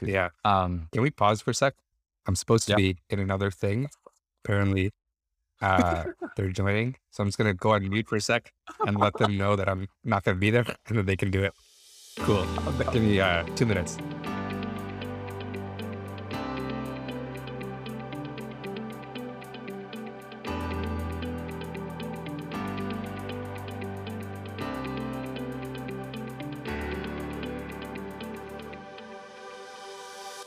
Yeah. Um, Can we pause for a sec? I'm supposed to Yeah. be in another thing. Apparently, uh, they're joining. So I'm just going to go on mute for a sec and let them know that I'm not going to be there and that they can do it. Cool. Give me uh, two minutes.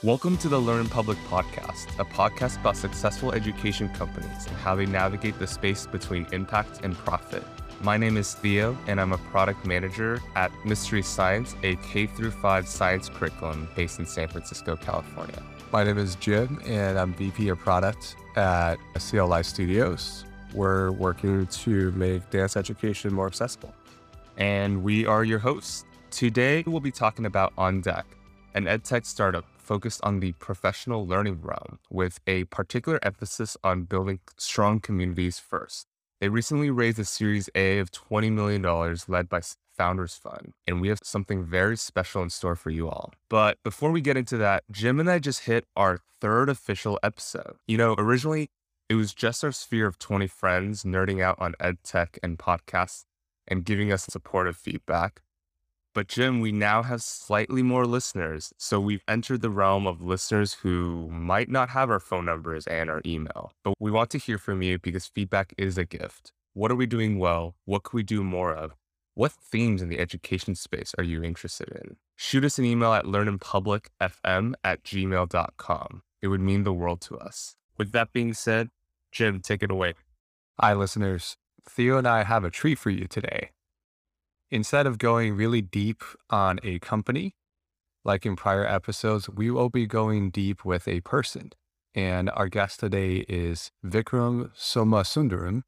Welcome to the Learn Public podcast, a podcast about successful education companies and how they navigate the space between impact and profit. My name is Theo, and I'm a product manager at Mystery Science, a K through 5 science curriculum based in San Francisco, California. My name is Jim, and I'm VP of Product at CLI Studios. We're working to make dance education more accessible. and we are your hosts. Today, we'll be talking about On Deck, an edtech startup focused on the professional learning realm with a particular emphasis on building strong communities first. They recently raised a Series A of $20 million led by Founders Fund, and we have something very special in store for you all. But before we get into that, Jim and I just hit our third official episode. You know, originally, it was just our sphere of 20 friends nerding out on ed tech and podcasts and giving us supportive feedback. But Jim, we now have slightly more listeners. So we've entered the realm of listeners who might not have our phone numbers and our email. But we want to hear from you because feedback is a gift. What are we doing well? What could we do more of? What themes in the education space are you interested in? Shoot us an email at learninpublicfm at gmail.com. It would mean the world to us. With that being said, Jim, take it away. Hi, listeners. Theo and I have a treat for you today. Instead of going really deep on a company, like in prior episodes, we will be going deep with a person. And our guest today is Vikram Somasundaram,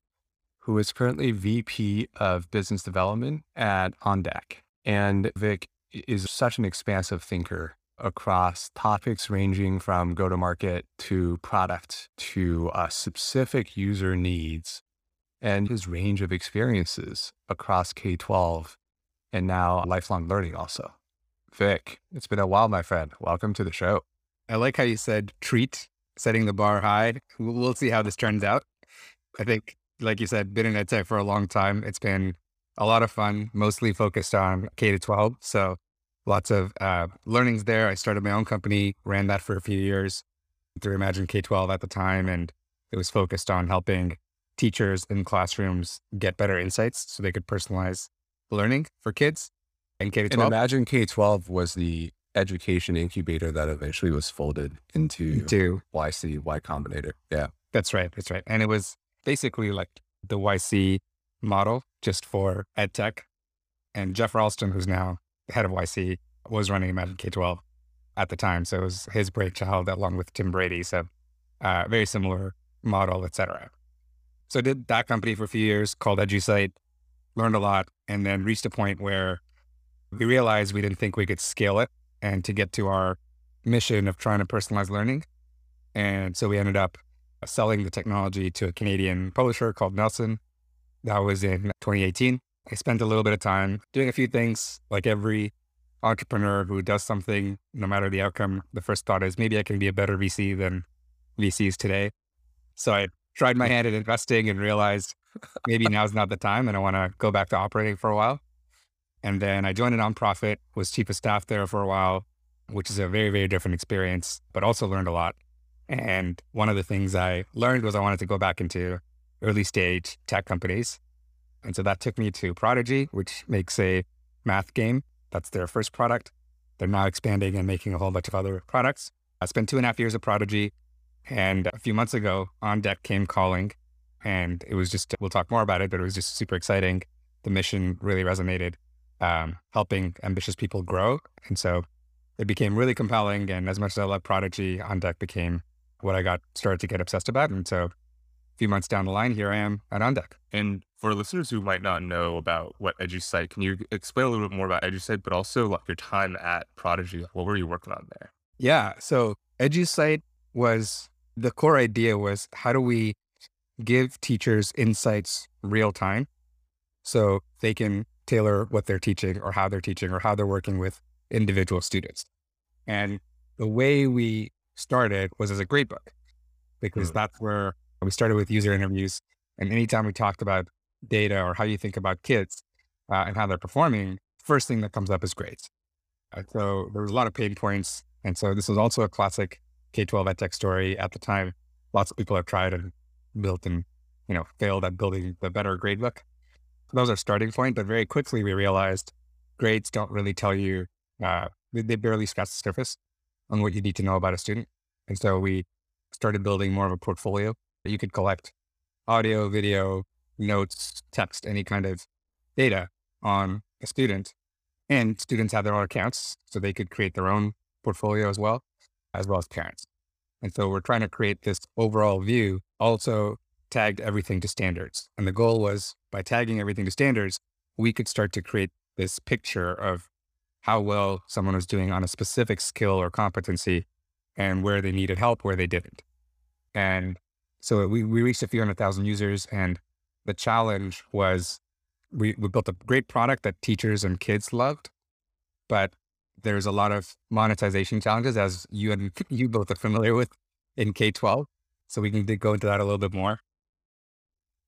who is currently VP of Business Development at OnDeck. And Vic is such an expansive thinker across topics ranging from go to market to product to uh, specific user needs and his range of experiences across K 12 and now lifelong learning also. Vic, it's been a while, my friend. Welcome to the show. I like how you said treat, setting the bar high. We'll see how this turns out. I think, like you said, been in ed tech for a long time. It's been a lot of fun, mostly focused on K to 12. So lots of uh, learnings there. I started my own company, ran that for a few years through Imagine K 12 at the time. And it was focused on helping teachers in classrooms get better insights so they could personalize learning for kids in K to And Imagine K 12 was the education incubator that eventually was folded into to YC, Y Combinator. Yeah. That's right. That's right. And it was basically like the YC model just for ed tech. And Geoff Ralston, who's now head of YC, was running Imagine K 12 at the time. So it was his brainchild along with Tim Brady. So uh, very similar model, et cetera. So I did that company for a few years called EduSite, learned a lot, and then reached a point where we realized we didn't think we could scale it and to get to our mission of trying to personalize learning. And so we ended up selling the technology to a Canadian publisher called Nelson. That was in 2018. I spent a little bit of time doing a few things like every entrepreneur who does something, no matter the outcome. The first thought is maybe I can be a better VC than VCs today. So I tried my hand at investing and realized maybe now's not the time and I want to go back to operating for a while. And then I joined a nonprofit, was chief of staff there for a while, which is a very, very different experience, but also learned a lot. And one of the things I learned was I wanted to go back into early stage tech companies. And so that took me to Prodigy, which makes a math game. That's their first product. They're now expanding and making a whole bunch of other products. I spent two and a half years at Prodigy. And a few months ago, On Deck came calling. And it was just, we'll talk more about it, but it was just super exciting. The mission really resonated, um, helping ambitious people grow. And so it became really compelling. And as much as I love Prodigy, On Deck became what I got started to get obsessed about. And so a few months down the line, here I am at On Deck. And for listeners who might not know about what EduSite, can you explain a little bit more about EduSite, but also like your time at Prodigy? What were you working on there? Yeah. So EduSite was the core idea was how do we give teachers insights real time so they can tailor what they're teaching or how they're teaching or how they're working with individual students. And the way we started was as a grade book because Mm. that's where we started with user interviews. And anytime we talked about data or how you think about kids uh, and how they're performing, first thing that comes up is grades. Uh, so there was a lot of pain points. And so this was also a classic K 12 edtech story at the time. Lots of people have tried and built and, you know, failed at building the better grade book. So that was our starting point. But very quickly we realized grades don't really tell you, uh, they barely scratch the surface on what you need to know about a student. And so we started building more of a portfolio that you could collect audio, video, notes, text, any kind of data on a student. And students have their own accounts, so they could create their own portfolio as well, as well as parents. And so we're trying to create this overall view, also tagged everything to standards. And the goal was by tagging everything to standards, we could start to create this picture of how well someone was doing on a specific skill or competency and where they needed help, where they didn't. And so we, we reached a few hundred thousand users. And the challenge was we, we built a great product that teachers and kids loved, but there's a lot of monetization challenges, as you and you both are familiar with in K 12. So we can go into that a little bit more.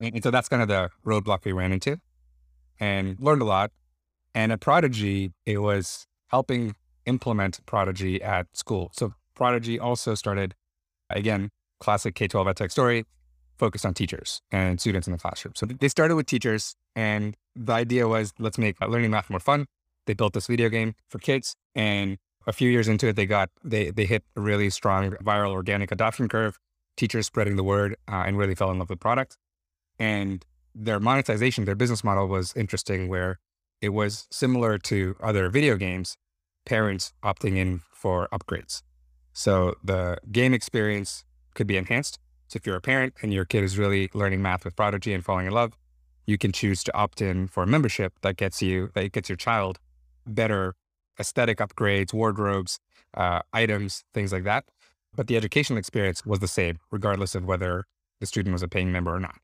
And so that's kind of the roadblock we ran into and learned a lot. And at Prodigy, it was helping implement Prodigy at school. So Prodigy also started, again, classic K 12 edtech story, focused on teachers and students in the classroom. So they started with teachers, and the idea was let's make uh, learning math more fun. They built this video game for kids, and a few years into it, they got they they hit a really strong viral organic adoption curve. Teachers spreading the word uh, and really fell in love with the product. And their monetization, their business model was interesting, where it was similar to other video games. Parents opting in for upgrades, so the game experience could be enhanced. So if you're a parent and your kid is really learning math with Prodigy and falling in love, you can choose to opt in for a membership that gets you that gets your child better aesthetic upgrades, wardrobes, uh, items, things like that. But the educational experience was the same, regardless of whether the student was a paying member or not.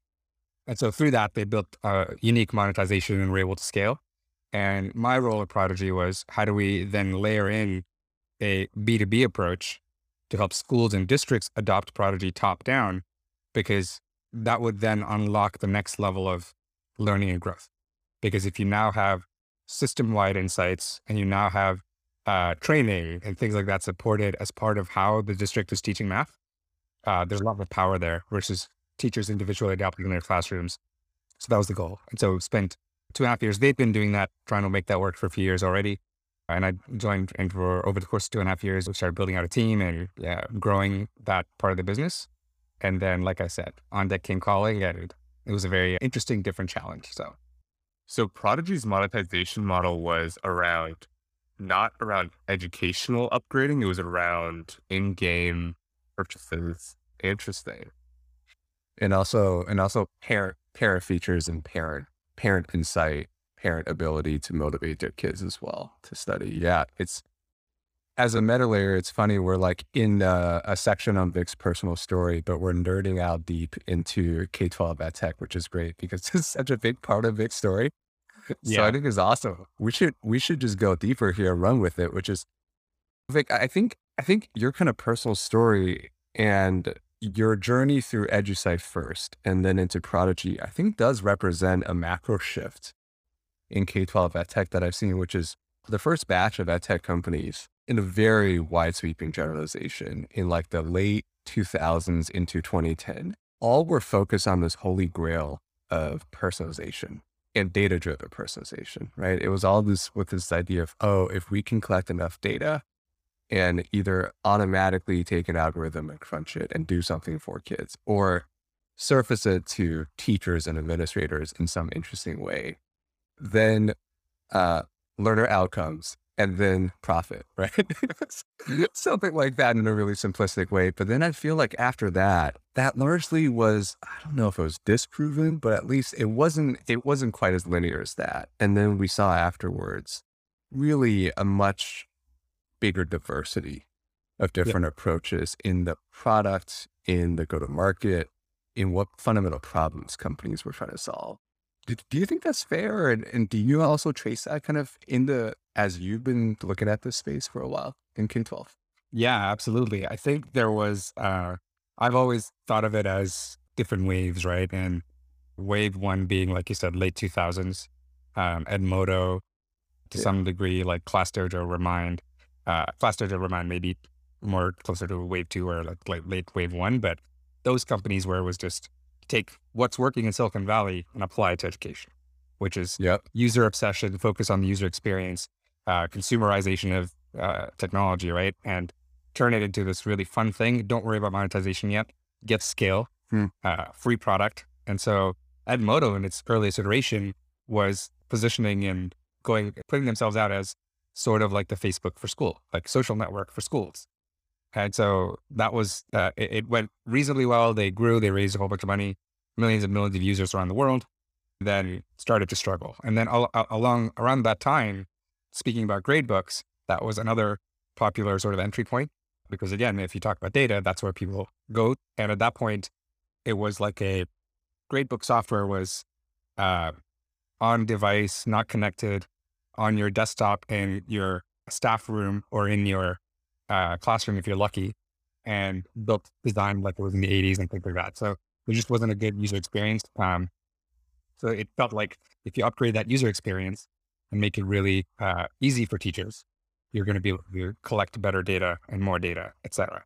And so through that, they built a unique monetization and were able to scale. And my role at Prodigy was how do we then layer in a B2B approach to help schools and districts adopt Prodigy top down, because that would then unlock the next level of learning and growth. Because if you now have system wide insights and you now have uh, training and things like that supported as part of how the district is teaching math, uh, there's a lot more power there versus teachers individually adapting in their classrooms. So that was the goal. And so spent two and a half years. They've been doing that, trying to make that work for a few years already. And I joined, and for over the course of two and a half years, we started building out a team and yeah, growing that part of the business. And then, like I said, on deck came calling, and it was a very interesting, different challenge. So So Prodigy's monetization model was around not around educational upgrading, it was around in-game purchases. Interesting. and also and also parent parent features and parent parent insight parent ability to motivate their kids as well to study yeah it's as a meta layer it's funny we're like in uh, a section on vic's personal story but we're nerding out deep into k-12 ed tech which is great because it's such a big part of vic's story so Yeah. i think it's awesome we should we should just go deeper here run with it which is vic i think i think your kind of personal story and your journey through EduSite first and then into Prodigy, I think does represent a macro shift in K-12 at edtech that I've seen, which is the first batch of ed tech companies in a very wide sweeping generalization in like the late 2000s into 2010, all were focused on this holy grail of personalization and data driven personalization, right? It was all this with this idea of, oh, if we can collect enough data, and either automatically take an algorithm and crunch it and do something for kids or surface it to teachers and administrators in some interesting way then uh, learner outcomes and then profit right something like that in a really simplistic way but then i feel like after that that largely was i don't know if it was disproven but at least it wasn't it wasn't quite as linear as that and then we saw afterwards really a much bigger diversity of different approaches in the product, in the go to market, in what fundamental problems companies were trying to solve. Do, do you think that's fair? And, and do you also trace that kind of in the, as you've been looking at this space for a while in K 12? Yeah, absolutely. I think there was, uh, I've always thought of it as different waves, right? And wave one being, like you said, late 2000s, um, Edmodo to Yeah. some degree, like ClassDojo, Remind. Uh, Class ClassDojo, Remind maybe more closer to wave two or like, like late wave one, but those companies where it was just take what's working in Silicon Valley and apply it to education, which is Yep. user obsession, focus on the user experience, uh, consumerization of uh, technology, right? And turn it into this really fun thing. Don't worry about monetization yet. Get scale, Hmm. uh, free product. And so Edmodo in its earliest iteration was positioning and going, putting themselves out as sort of like the Facebook for school, like social network for schools. And so that was, uh, it, it went reasonably well. They grew, they raised a whole bunch of money, millions and millions of users around the world, then started to struggle. And then al- al- along around that time, speaking about gradebooks, that was another popular sort of entry point. Because again, if you talk about data, that's where people go. And at that point, it was like a gradebook software was uh, on device, not connected, on your desktop in your staff room or in your uh, classroom if you're lucky, and built designed like it was in the 80s and things like that. So it just wasn't a good user experience. Um, so it felt like if you upgrade that user experience and make it really uh, easy for teachers, you're going to be able to collect better data and more data, et cetera.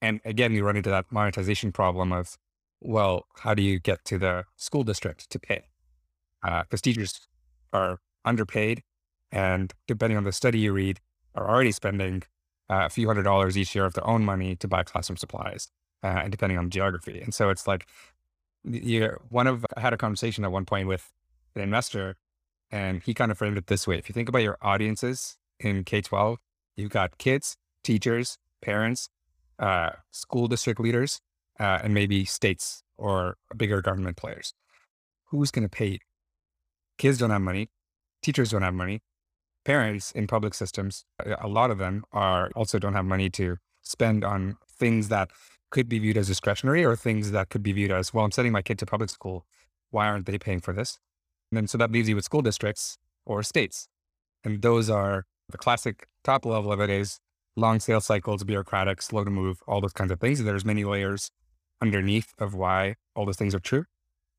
And again, you run into that monetization problem of, well, how do you get to the school district to pay? Because teachers are underpaid, and depending on the study you read, are already spending uh, a few hundred dollars each year of their own money to buy classroom supplies, uh, and depending on geography. And so it's like, you one of I had a conversation at one point with an investor, and he kind of framed it this way: if you think about your audiences in K twelve, you've got kids, teachers, parents, uh, school district leaders, uh, and maybe states or bigger government players. Who's going to pay? Kids don't have money. Teachers don't have money. Parents in public systems, a lot of them are also don't have money to spend on things that could be viewed as discretionary or things that could be viewed as, well, I'm sending my kid to public school. Why aren't they paying for this? And then so that leaves you with school districts or states. And those are the classic top level of it is long sales cycles, bureaucratic, slow to move, all those kinds of things. There's many layers underneath of why all those things are true.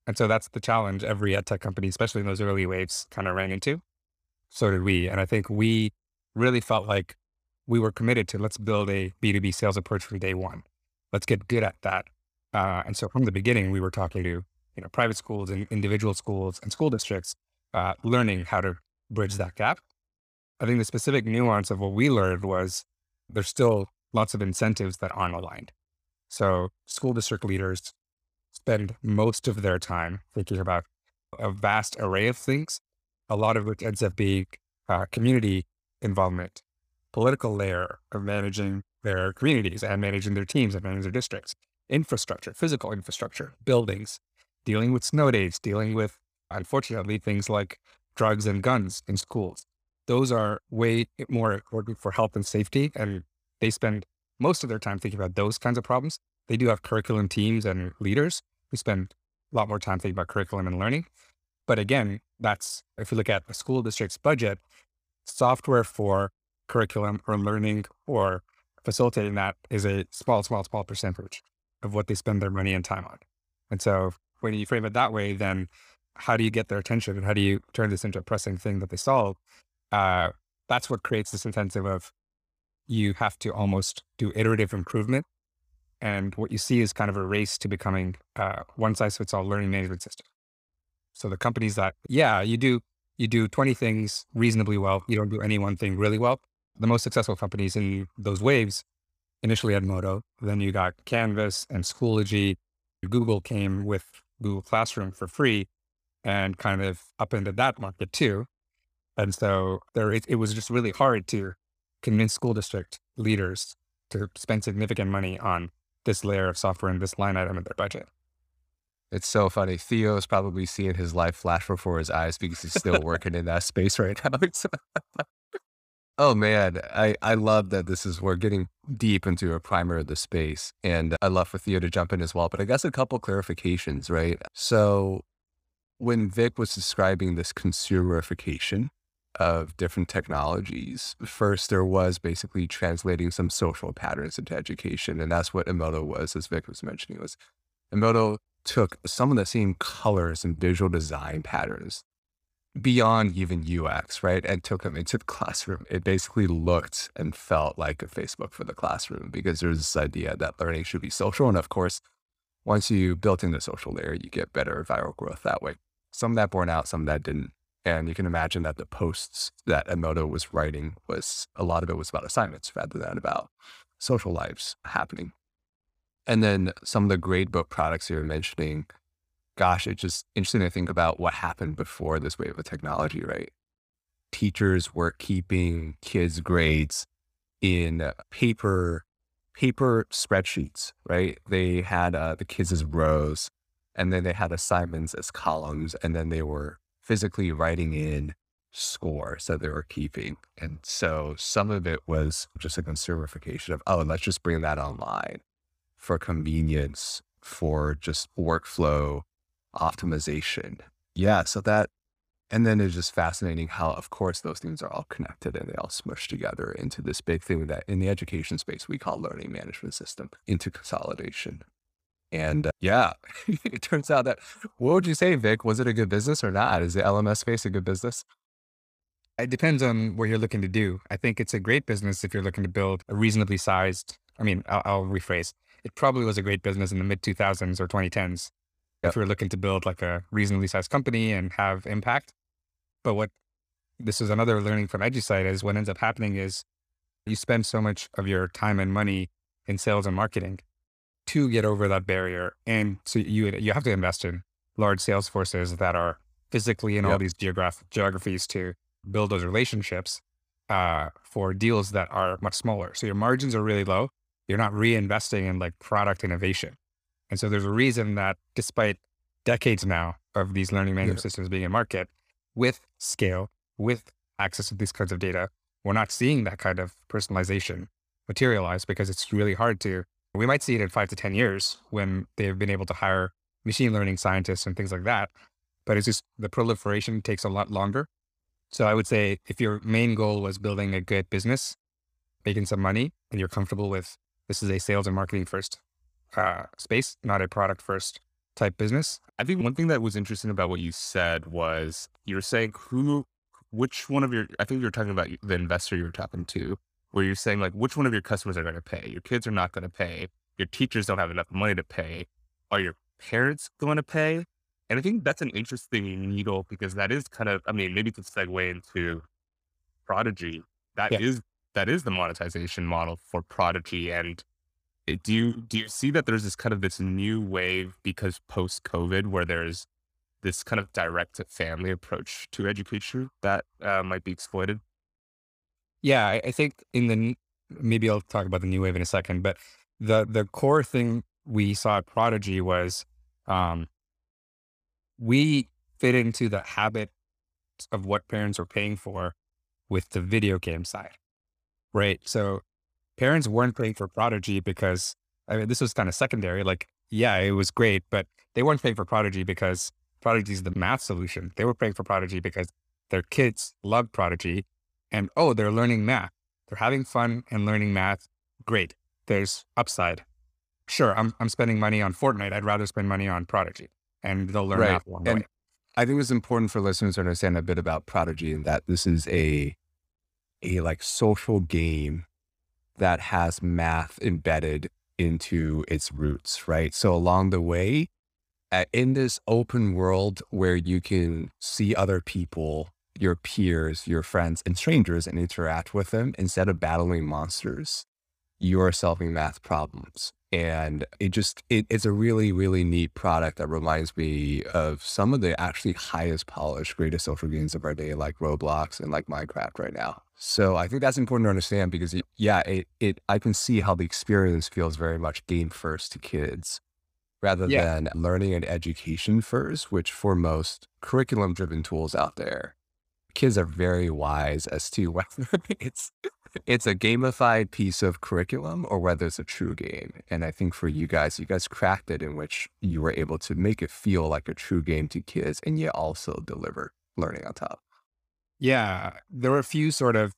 And so that's the challenge every ed tech company, especially in those early waves, kind of ran into. So did we. And I think we really felt like we were committed to let's build a B2B sales approach from day one. Let's get good at that. Uh, and so from the beginning, we were talking to you know private schools and individual schools and school districts, uh, learning how to bridge that gap. I think the specific nuance of what we learned was there's still lots of incentives that aren't aligned. So school district leaders spend most of their time thinking about a vast array of things, a lot of which ends up being uh, community involvement, political layer of managing their communities and managing their teams and managing their districts, infrastructure, physical infrastructure, buildings, dealing with snow days, dealing with, unfortunately, things like drugs and guns in schools. Those are way more important for health and safety. And they spend most of their time thinking about those kinds of problems. They do have curriculum teams and leaders who spend a lot more time thinking about curriculum and learning. But again, that's if you look at a school district's budget, software for curriculum or learning or facilitating that is a small, small, small percentage of what they spend their money and time on. And so when you frame it that way, then how do you get their attention and how do you turn this into a pressing thing that they solve? Uh, that's what creates this incentive of you have to almost do iterative improvement. And what you see is kind of a race to becoming uh, one size fits all learning management system. So the companies that, yeah, you do, you do 20 things reasonably well. You don't do any one thing really well. The most successful companies in those waves, initially Edmodo, then you got Canvas and Schoology. Google came with Google Classroom for free and kind of upended that market too. And so there, it, it was just really hard to convince school district leaders to spend significant money on this layer of software and this line item in their budget. It's so funny. Theo's probably seeing his life flash before his eyes because he's still working in that space right now. Oh man, I, I love that this is we're getting deep into a primer of the space. And I'd love for Theo to jump in as well. But I guess a couple clarifications, right? So when Vic was describing this consumerification of different technologies. First, there was basically translating some social patterns into education. And that's what Edmodo was, as Vic was mentioning, was Edmodo took some of the same colors and visual design patterns beyond even UX, right? And took them into the classroom. It basically looked and felt like a Facebook for the classroom because there's this idea that learning should be social. And of course, once you built in the social layer, you get better viral growth that way. Some of that borne out, some of that didn't. And you can imagine that the posts that Edmodo was writing was a lot of it was about assignments rather than about social lives happening. And then some of the gradebook products you were mentioning, gosh, it's just interesting to think about what happened before this wave of technology, right? Teachers were keeping kids' grades in paper paper spreadsheets, right? They had uh, the kids as rows, and then they had assignments as columns, and then they were physically writing in scores that they were keeping. And so some of it was just a consumerification of, oh, let's just bring that online for convenience, for just workflow optimization. Yeah. So that, and then it's just fascinating how, of course, those things are all connected and they all smush together into this big thing that in the education space we call learning management system into consolidation. And uh, yeah, it turns out that, what would you say, Vic? Was it a good business or not? Is the LMS space a good business? It depends on what you're looking to do. I think it's a great business if you're looking to build a reasonably sized, I mean, I'll, I'll rephrase. It probably was a great business in the mid 2000s or 2010s yep. if you're looking to build like a reasonably sized company and have impact. But what this is another learning from EduSite is what ends up happening is you spend so much of your time and money in sales and marketing to get over that barrier. And so you you have to invest in large sales forces that are physically in yep. all these geographic geographies to build those relationships uh, for deals that are much smaller. So your margins are really low. You're not reinvesting in like product innovation. And so there's a reason that despite decades now of these learning management yeah. systems being in market, with scale, with access to these kinds of data, we're not seeing that kind of personalization materialize because it's really hard to. We might see it in five to 10 years when they've been able to hire machine learning scientists and things like that. But it's just the proliferation takes a lot longer. So I would say if your main goal was building a good business, making some money, and you're comfortable with this is a sales and marketing first uh, space, not a product first type business. I think one thing that was interesting about what you said was you were saying who, which one of your, I think you were talking about the investor you were talking to, where you're saying like, which one of your customers are going to pay? Your kids are not going to pay. Your teachers don't have enough money to pay. Are your parents going to pay? And I think that's an interesting needle because that is kind of, I mean, maybe to segue into Prodigy, that yeah. is that is the monetization model for Prodigy. And Eh, do you do you see that there's this kind of this new wave because post COVID where there's this kind of direct to family approach to education that uh, might be exploited? Yeah, I, I think in the maybe I'll talk about the new wave in a second, but the the core thing we saw at Prodigy was um, we fit into the habit of what parents are paying for with the video game side, right? So parents weren't paying for Prodigy because I mean, this was kind of secondary. Like, yeah, it was great, but they weren't paying for Prodigy because Prodigy is the math solution. They were paying for Prodigy because their kids love Prodigy and oh, they're learning math. They're having fun and learning math. Great. There's upside. Sure, I'm I'm spending money on Fortnite. I'd rather spend money on Prodigy, and they'll learn right. math along the and way. I think it's important for listeners to understand a bit about Prodigy and that this is a a like social game that has math embedded into its roots, right? So along the way, in this open world where you can see other people, your peers, your friends, and strangers and interact with them instead of battling monsters, you are solving math problems and it just it, it's a really really neat product that reminds me of some of the actually highest polished greatest social games of our day like roblox and like minecraft right now so i think that's important to understand because it, yeah it, it i can see how the experience feels very much game first to kids rather yeah. than learning and education first which for most curriculum driven tools out there kids are very wise as to whether it's it's a gamified piece of curriculum or whether it's a true game. And I think for you guys, you guys cracked it in which you were able to make it feel like a true game to kids and yet also deliver learning on top. Yeah, there were a few sort of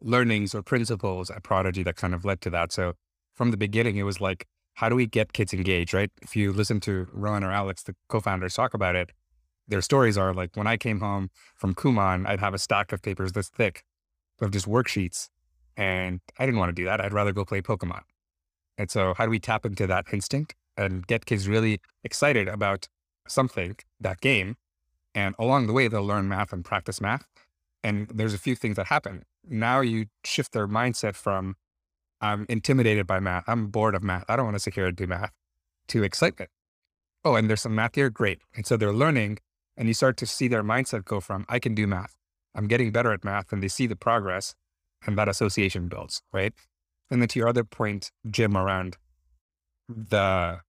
learnings or principles at Prodigy that kind of led to that. So from the beginning, it was like, how do we get kids engaged, right? If you listen to Rohan or Alex, the co-founders, talk about it, their stories are like, when I came home from Kumon, I'd have a stack of papers this thick of just worksheets. And I didn't want to do that. I'd rather go play Pokemon. And so how do we tap into that instinct and get kids really excited about something, that game? And along the way, they'll learn math and practice math. And there's a few things that happen. Now you shift their mindset from, I'm intimidated by math. I'm bored of math. I don't want to sit here and do math to excitement. Oh, and there's some math here. Great. And so they're learning and you start to see their mindset go from, I can do math. I'm getting better at math. And they see the progress and that association builds, right? And then to your other point, Jim, around the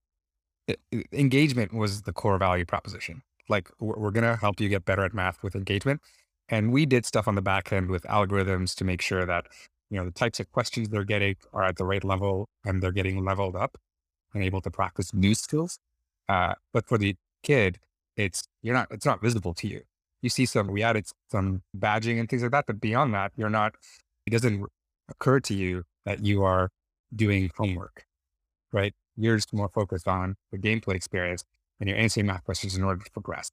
engagement was the core value proposition. Like we're going to help you get better at math with engagement. And we did stuff on the back end with algorithms to make sure that, you know, the types of questions they're getting are at the right level and they're getting leveled up and able to practice new skills. Uh, but for the kid, it's, you're not, it's not visible to you. You see some, we added some badging and things like that, but beyond that, you're not, it doesn't occur to you that you are doing homework, right? You're just more focused on the gameplay experience and you're answering math questions in order to progress.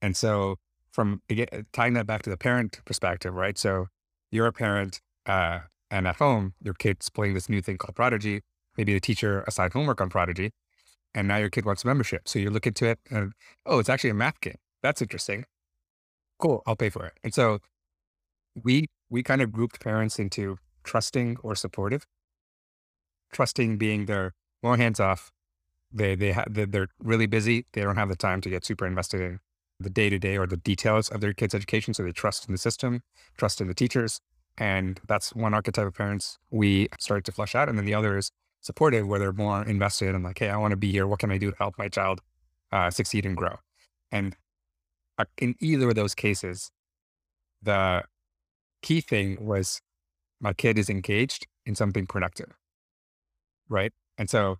And so from again, tying that back to the parent perspective, right? So you're a parent uh, and at home, your kid's playing this new thing called Prodigy. Maybe the teacher assigned homework on Prodigy and now your kid wants membership. So you look into it and, oh, it's actually a math game. That's interesting. Cool. I'll pay for it. And so we, we kind of grouped parents into trusting or supportive. Trusting being they're more hands off. They they ha- they're really busy. They don't have the time to get super invested in the day to day or the details of their kids' education. So they trust in the system, trust in the teachers, and that's one archetype of parents we started to flesh out. And then the other is supportive, where they're more invested and like, hey, I want to be here. What can I do to help my child uh, succeed and grow? And in either of those cases, the key thing was my kid is engaged in something productive. Right. And so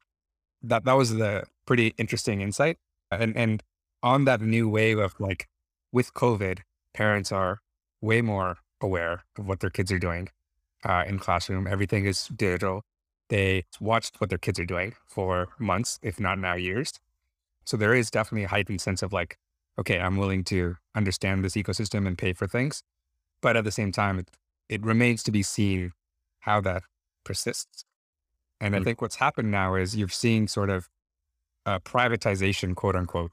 that, that was the pretty interesting insight. And, and on that new wave of like with COVID, parents are way more aware of what their kids are doing uh, in classroom. Everything is digital. They watched what their kids are doing for months, if not now years. So there is definitely a heightened sense of like, okay, I'm willing to understand this ecosystem and pay for things. But at the same time, it, it remains to be seen how that persists. And I think what's happened now is you're seeing sort of a privatization, quote unquote,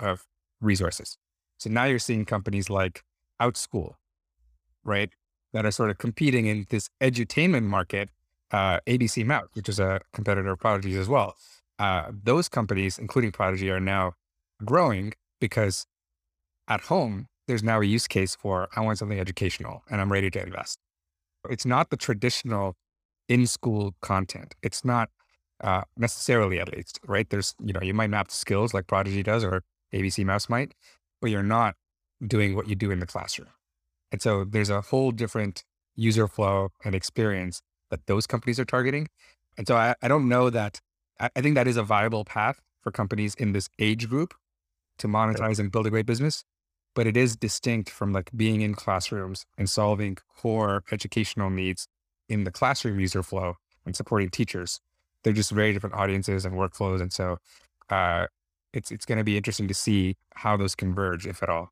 of resources. So now you're seeing companies like Outschool, right, that are sort of competing in this edutainment market. Uh, ABC Mouse, which is a competitor of Prodigy as well. Uh, those companies, including Prodigy, are now growing because at home there's now a use case for I want something educational and I'm ready to invest. It's not the traditional in school content. It's not uh, necessarily at least, right? There's, you know, you might map the skills like Prodigy does or ABC Mouse might, but you're not doing what you do in the classroom. And so there's a whole different user flow and experience that those companies are targeting. And so I, I don't know that, I, I think that is a viable path for companies in this age group to monetize and build a great business but it is distinct from like being in classrooms and solving core educational needs in the classroom user flow and supporting teachers. They're just very different audiences and workflows. And so uh, it's, it's going to be interesting to see how those converge, if at all.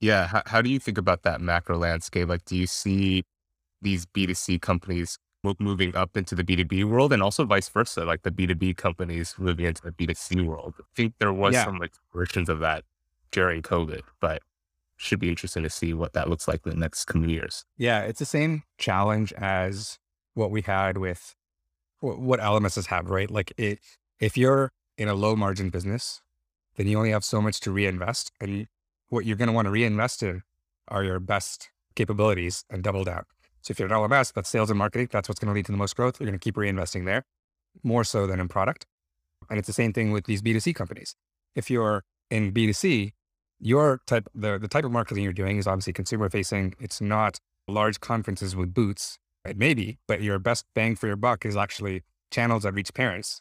Yeah. How, how do you think about that macro landscape? Like, do you see these B2C companies moving up into the B2B world and also vice versa, like the B2B companies moving into the B2C world? I think there was yeah. some like versions of that during COVID, but should be interesting to see what that looks like in the next coming years. Yeah, it's the same challenge as what we had with what LMS has had, right? Like it, if you're in a low margin business, then you only have so much to reinvest. And what you're going to want to reinvest in are your best capabilities and double down. So if you're an LMS, that's sales and marketing. That's what's going to lead to the most growth. You're going to keep reinvesting there more so than in product. And it's the same thing with these B2C companies. If you're in B2C, your type, the, the type of marketing you're doing is obviously consumer facing. It's not large conferences with boots. It may be, but your best bang for your buck is actually channels that reach parents,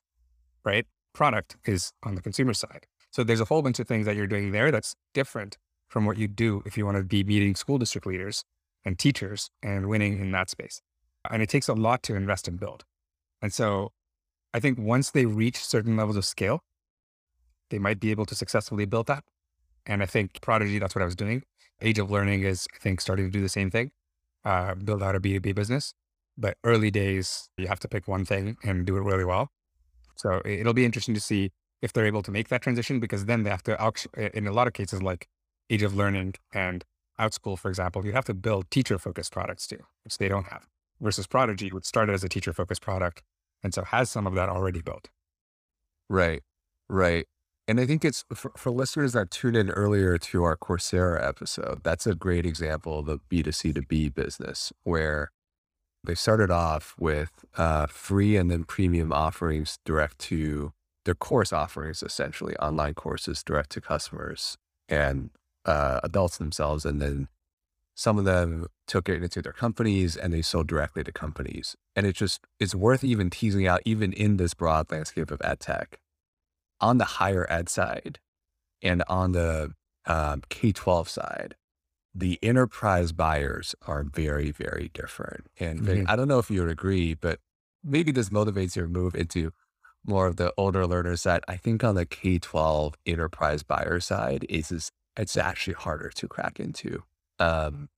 right? Product is on the consumer side. So there's a whole bunch of things that you're doing there that's different from what you do if you want to be meeting school district leaders and teachers and winning in that space. And it takes a lot to invest and build. And so I think once they reach certain levels of scale, they might be able to successfully build that. And I think Prodigy, that's what I was doing. Age of Learning is, I think, starting to do the same thing, uh, build out a B2B business. But early days, you have to pick one thing and do it really well. So it'll be interesting to see if they're able to make that transition because then they have to, in a lot of cases, like Age of Learning and Outschool, for example, you have to build teacher focused products too, which they don't have. Versus Prodigy, which started as a teacher focused product and so has some of that already built. Right, right. And I think it's for, for, listeners that tuned in earlier to our Coursera episode, that's a great example of a B2C to B business where they started off with uh, free and then premium offerings direct to their course offerings, essentially online courses direct to customers and uh, adults themselves. And then some of them took it into their companies and they sold directly to companies. And it just, it's worth even teasing out, even in this broad landscape of ed tech on the higher ed side and on the um, K 12 side, the enterprise buyers are very, very different. And mm-hmm. I don't know if you would agree, but maybe this motivates your move into more of the older learner side. I think on the K 12 enterprise buyer side, is, is it's actually harder to crack into. Um,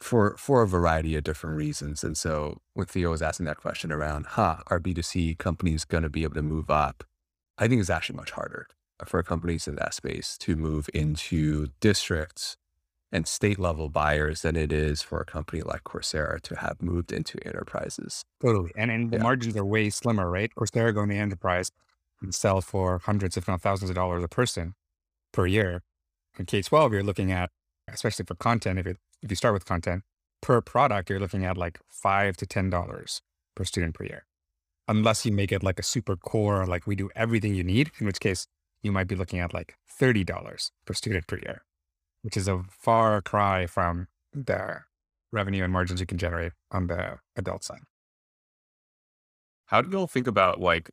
for for a variety of different reasons. And so when Theo was asking that question around, huh, are B2C companies going to be able to move up? I think it's actually much harder for companies in that space to move into districts and state level buyers than it is for a company like Coursera to have moved into enterprises. Totally. And, and the yeah. margins are way slimmer, right? Coursera going to enterprise and sell for hundreds, if not thousands of dollars a person per year. In K 12, you're looking at, especially for content, if, it, if you start with content, per product, you're looking at like five to $10 per student per year unless you make it like a super core, like we do everything you need, in which case you might be looking at like $30 per student per year, which is a far cry from the revenue and margins you can generate on the adult side. How do you all think about like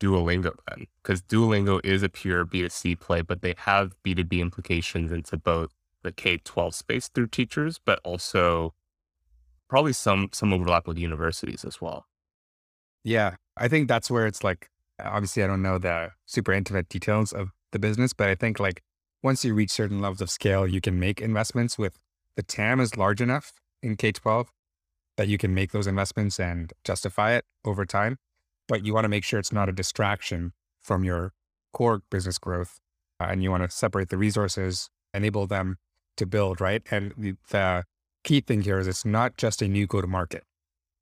Duolingo uh, then? Because Duolingo is a pure B2C play, but they have B2B implications into both the K 12 space through teachers, but also probably some some overlap with universities as well. Yeah. I think that's where it's like, obviously, I don't know the super intimate details of the business, but I think like once you reach certain levels of scale, you can make investments with the TAM is large enough in K 12 that you can make those investments and justify it over time. But you want to make sure it's not a distraction from your core business growth. Uh, and you want to separate the resources, enable them to build, right? And the, key thing here is it's not just a new go to market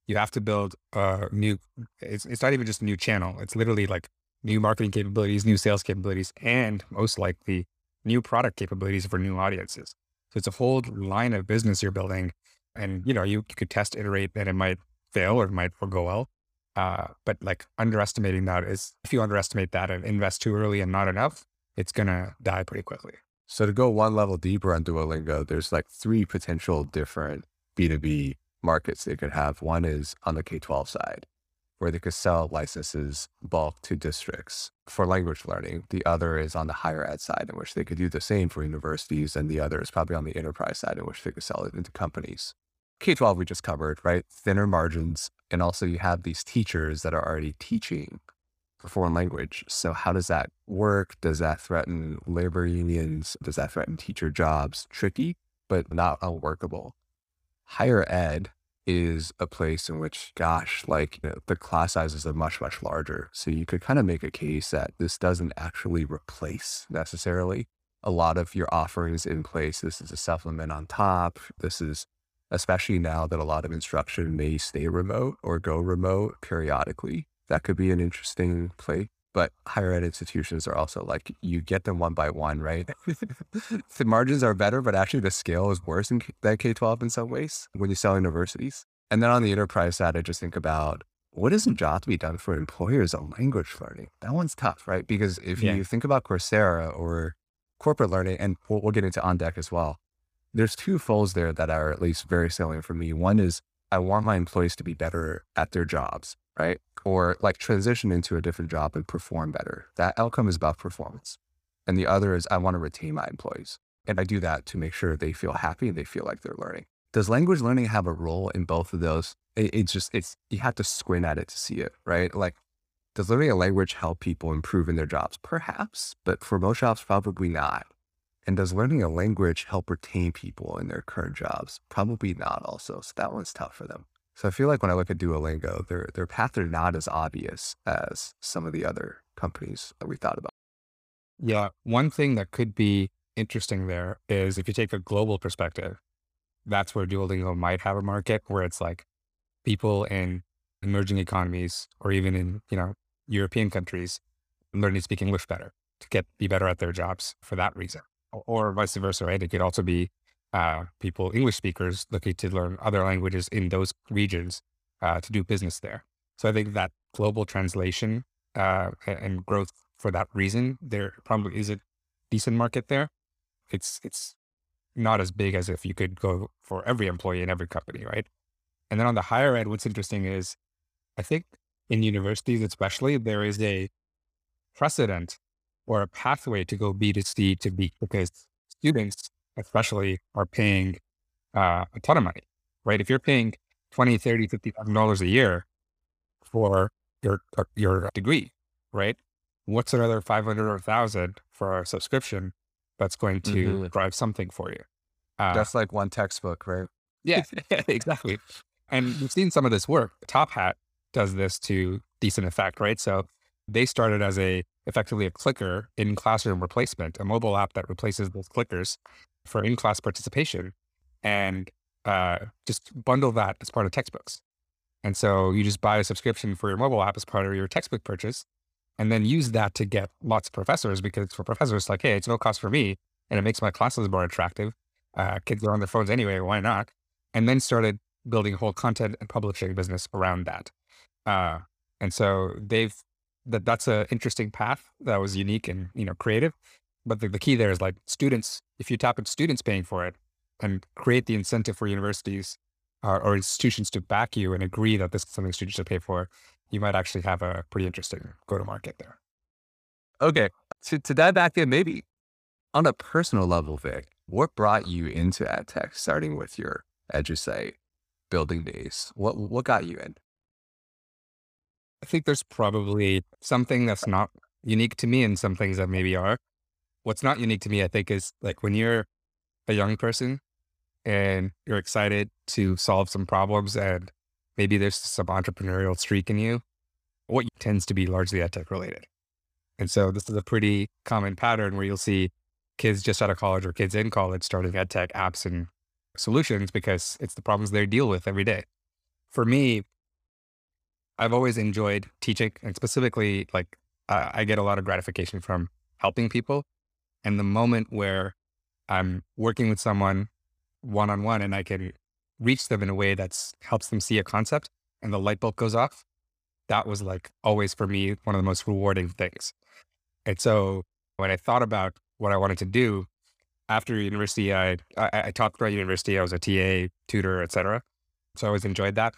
you have to build a new, it's, it's not even just a new channel. It's literally like new marketing capabilities, new sales capabilities, and most likely new product capabilities for new audiences. So it's a whole line of business you're building. And, you know, you, you could test, iterate, and it might fail or it might go well. Uh, but like underestimating that is, if you underestimate that and invest too early and not enough, it's going to die pretty quickly. So to go one level deeper on Duolingo, there's like three potential different B2B markets they could have. One is on the K 12 side, where they could sell licenses bulk to districts for language learning. The other is on the higher ed side, in which they could do the same for universities. And the other is probably on the enterprise side, in which they could sell it into companies. K 12, we just covered, right? Thinner margins. And also, you have these teachers that are already teaching a foreign language. So, how does that work? Does that threaten labor unions? Does that threaten teacher jobs? Tricky, but not unworkable. Higher ed, is a place in which, gosh, like you know, the class sizes are much, much larger. So you could kind of make a case that this doesn't actually replace necessarily a lot of your offerings in place. This is a supplement on top. This is, especially now that a lot of instruction may stay remote or go remote periodically. That could be an interesting play but higher ed institutions are also like you get them one by one, right? the margins are better, but actually the scale is worse in that K 12 in some ways when you sell universities. And then on the enterprise side, I just think about what is a job to be done for employers on language learning? That one's tough, right? Because if yeah. you think about Coursera or corporate learning, and we'll, we'll get into on deck as well, there's two folds there that are at least very salient for me. One is I want my employees to be better at their jobs right? Or like transition into a different job and perform better. That outcome is about performance. And the other is I want to retain my employees. And I do that to make sure they feel happy and they feel like they're learning. Does language learning have a role in both of those? It, it's just, it's, you have to squint at it to see it, right? Like, does learning a language help people improve in their jobs? Perhaps, but for most jobs, probably not. And does learning a language help retain people in their current jobs? Probably not also. So that one's tough for them. So I feel like when I look at Duolingo, their their paths are not as obvious as some of the other companies that we thought about. Yeah. One thing that could be interesting there is if you take a global perspective, that's where Duolingo might have a market where it's like people in emerging economies or even in, you know, European countries learning to speak English better to get be better at their jobs for that reason. Or, vice versa, right? It could also be uh, people, English speakers looking to learn other languages in those regions uh, to do business there. So I think that global translation uh, and growth for that reason, there probably is a decent market there. It's it's not as big as if you could go for every employee in every company, right? And then on the higher end, what's interesting is I think in universities especially, there is a precedent or a pathway to go B2C to B because students especially are paying uh, a ton of money, right? If you're paying 20, 30, 50,000 dollars a year for your, uh, your degree, right? What's another 500 or 1000 for a subscription that's going to mm-hmm. drive something for you? Uh, that's like one textbook, right? Yeah, exactly. And we've seen some of this work. Top Hat does this to decent effect, right? So they started as a effectively a clicker in classroom replacement, a mobile app that replaces those clickers for in-class participation and uh, just bundle that as part of textbooks. And so you just buy a subscription for your mobile app as part of your textbook purchase and then use that to get lots of professors because for professors, it's like, hey, it's no cost for me and it makes my classes more attractive. Uh, kids are on their phones anyway, why not? And then started building a whole content and publishing business around that. Uh, and so they've that that's an interesting path that was unique and you know creative. But the, the key there is like students, if you tap into students paying for it and create the incentive for universities uh, or institutions to back you and agree that this is something students should pay for, you might actually have a pretty interesting go to market there. Okay. To, to dive back in, maybe on a personal level, Vic, what brought you into EdTech, starting with your EduSite building days? What, what got you in? I think there's probably something that's not unique to me and some things that maybe are what's not unique to me, I think, is like when you're a young person and you're excited to solve some problems and maybe there's some entrepreneurial streak in you, what tends to be largely edtech related. And so this is a pretty common pattern where you'll see kids just out of college or kids in college starting edtech apps and solutions because it's the problems they deal with every day. For me, I've always enjoyed teaching and specifically like uh, I get a lot of gratification from helping people and the moment where I'm working with someone one on one and I can reach them in a way that helps them see a concept and the light bulb goes off, that was like always for me one of the most rewarding things. And so when I thought about what I wanted to do after university, I, I, I talked about university. I was a TA, tutor, etc. So I always enjoyed that.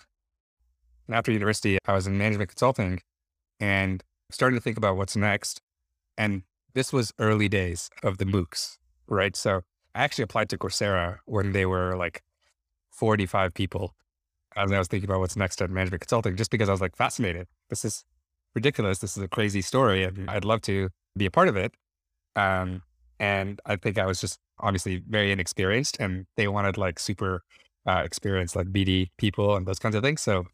And after university, I was in management consulting and starting to think about what's next. And this was early days of the MOOCs, right? So I actually applied to Coursera when they were like 45 people. As I was thinking about what's next at management consulting, just because I was like fascinated. This is ridiculous. This is a crazy story, and I'd love to be a part of it. Um, and I think I was just obviously very inexperienced, and they wanted like super uh, experienced, like BD people and those kinds of things. So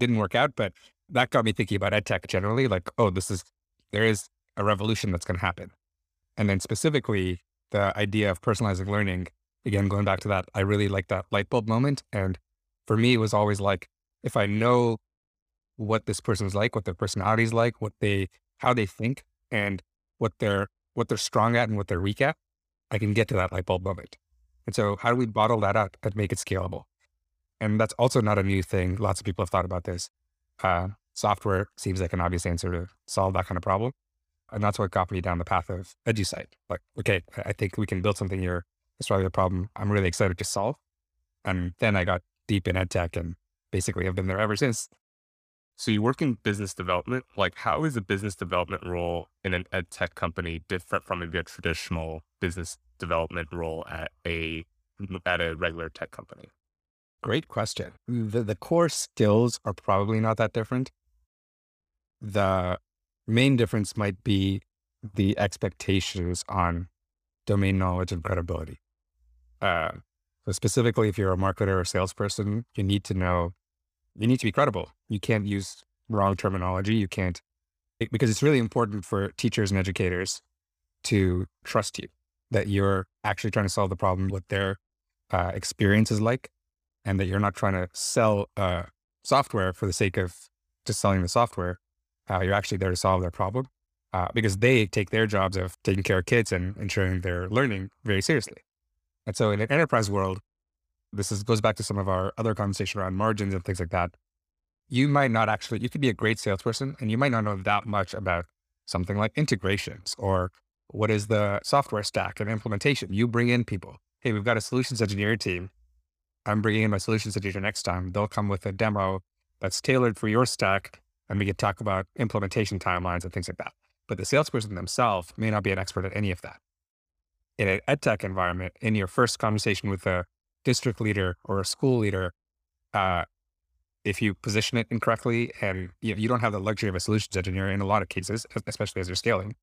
didn't work out, but that got me thinking about ed tech generally. Like, oh, this is there is a revolution that's going to happen. And then specifically, the idea of personalizing learning, again, going back to that, I really like that light bulb moment. And for me, it was always like, if I know what this person's like, what their personality is like, what they, how they think, and what they're, what they're strong at and what they're weak at, I can get to that light bulb moment. And so, how do we bottle that up and make it scalable? And that's also not a new thing. Lots of people have thought about this. Uh, software seems like an obvious answer to solve that kind of problem. And that's what got me down the path of EduSite. Like, okay, I think we can build something here. It's probably a problem I'm really excited to solve. And then I got deep in ed tech and basically have been there ever since. So you work in business development. Like, how is a business development role in an ed tech company different from maybe a traditional business development role at a at a regular tech company? Great question. The, the core skills are probably not that different. The main difference might be the expectations on domain knowledge and credibility. Uh, so specifically, if you're a marketer or salesperson, you need to know, you need to be credible. You can't use wrong terminology. You can't, because it's really important for teachers and educators to trust you that you're actually trying to solve the problem, what their uh, experience is like, and that you're not trying to sell uh, software for the sake of just selling the software. Uh, you're actually there to solve their problem uh, because they take their jobs of taking care of kids and ensuring their learning very seriously. And so in an enterprise world, this is, goes back to some of our other conversation around margins and things like that. You might not actually, you could be a great salesperson and you might not know that much about something like integrations or what is the software stack and implementation. You bring in people. Hey, we've got a solutions engineer team. I'm bringing in my solutions engineer next time. They'll come with a demo that's tailored for your stack and we can talk about implementation timelines and things like that. But the salesperson themselves may not be an expert at any of that. In an edtech environment, in your first conversation with a district leader or a school leader, uh, if you position it incorrectly and you, you don't have the luxury of a solutions engineer in a lot of cases, especially as you're scaling.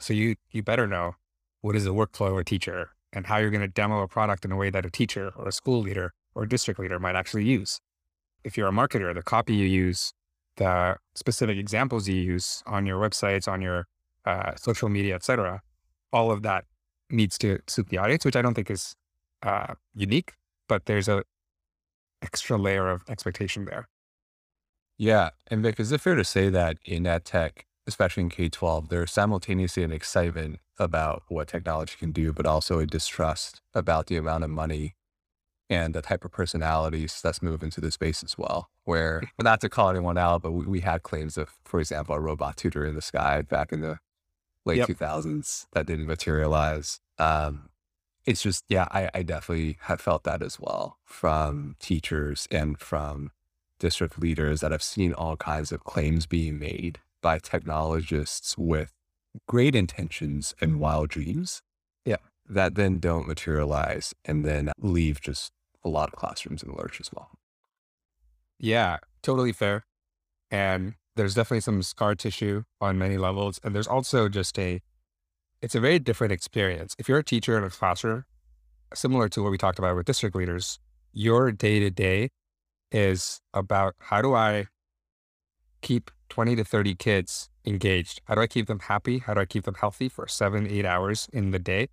So you you better know what is the workflow a teacher and how you're going to demo a product in a way that a teacher or a school leader or district leader might actually use. If you're a marketer, the copy you use, the specific examples you use on your websites, on your uh, social media, etc., all of that needs to suit the audience, which I don't think is uh, unique, but there's a extra layer of expectation there. Yeah. And Vic, is it fair to say that in ed tech, especially in K 12, there's simultaneously an excitement about what technology can do, but also a distrust about the amount of money and the type of personalities that's moved into the space as well. Where, not to call anyone out, but we, we had claims of, for example, a robot tutor in the sky back in the late yep. 2000s that didn't materialize. Um, it's just, yeah, I, I definitely have felt that as well from teachers and from district leaders that have seen all kinds of claims being made by technologists with great intentions and mm-hmm. wild dreams. Yeah. That then don't materialize and then leave just a lot of classrooms in the lurch as well. Yeah, totally fair. And there's definitely some scar tissue on many levels. And there's also just a, it's a very different experience. If you're a teacher in a classroom, similar to what we talked about with district leaders, your day to day is about how do I keep 20 to 30 kids engaged? How do I keep them happy? How do I keep them healthy for seven, eight hours in the day?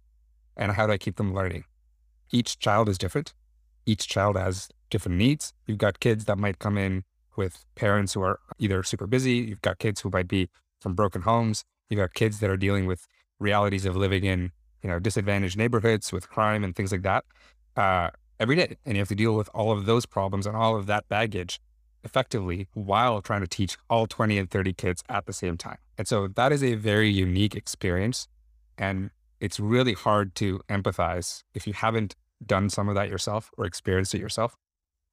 And how do I keep them learning? Each child is different. Each child has different needs. You've got kids that might come in with parents who are either super busy. You've got kids who might be from broken homes. You've got kids that are dealing with realities of living in, you know, disadvantaged neighborhoods with crime and things like that uh, every day. And you have to deal with all of those problems and all of that baggage effectively while trying to teach all 20 and 30 kids at the same time. And so that is a very unique experience. And it's really hard to empathize if you haven't done some of that yourself or experienced it yourself.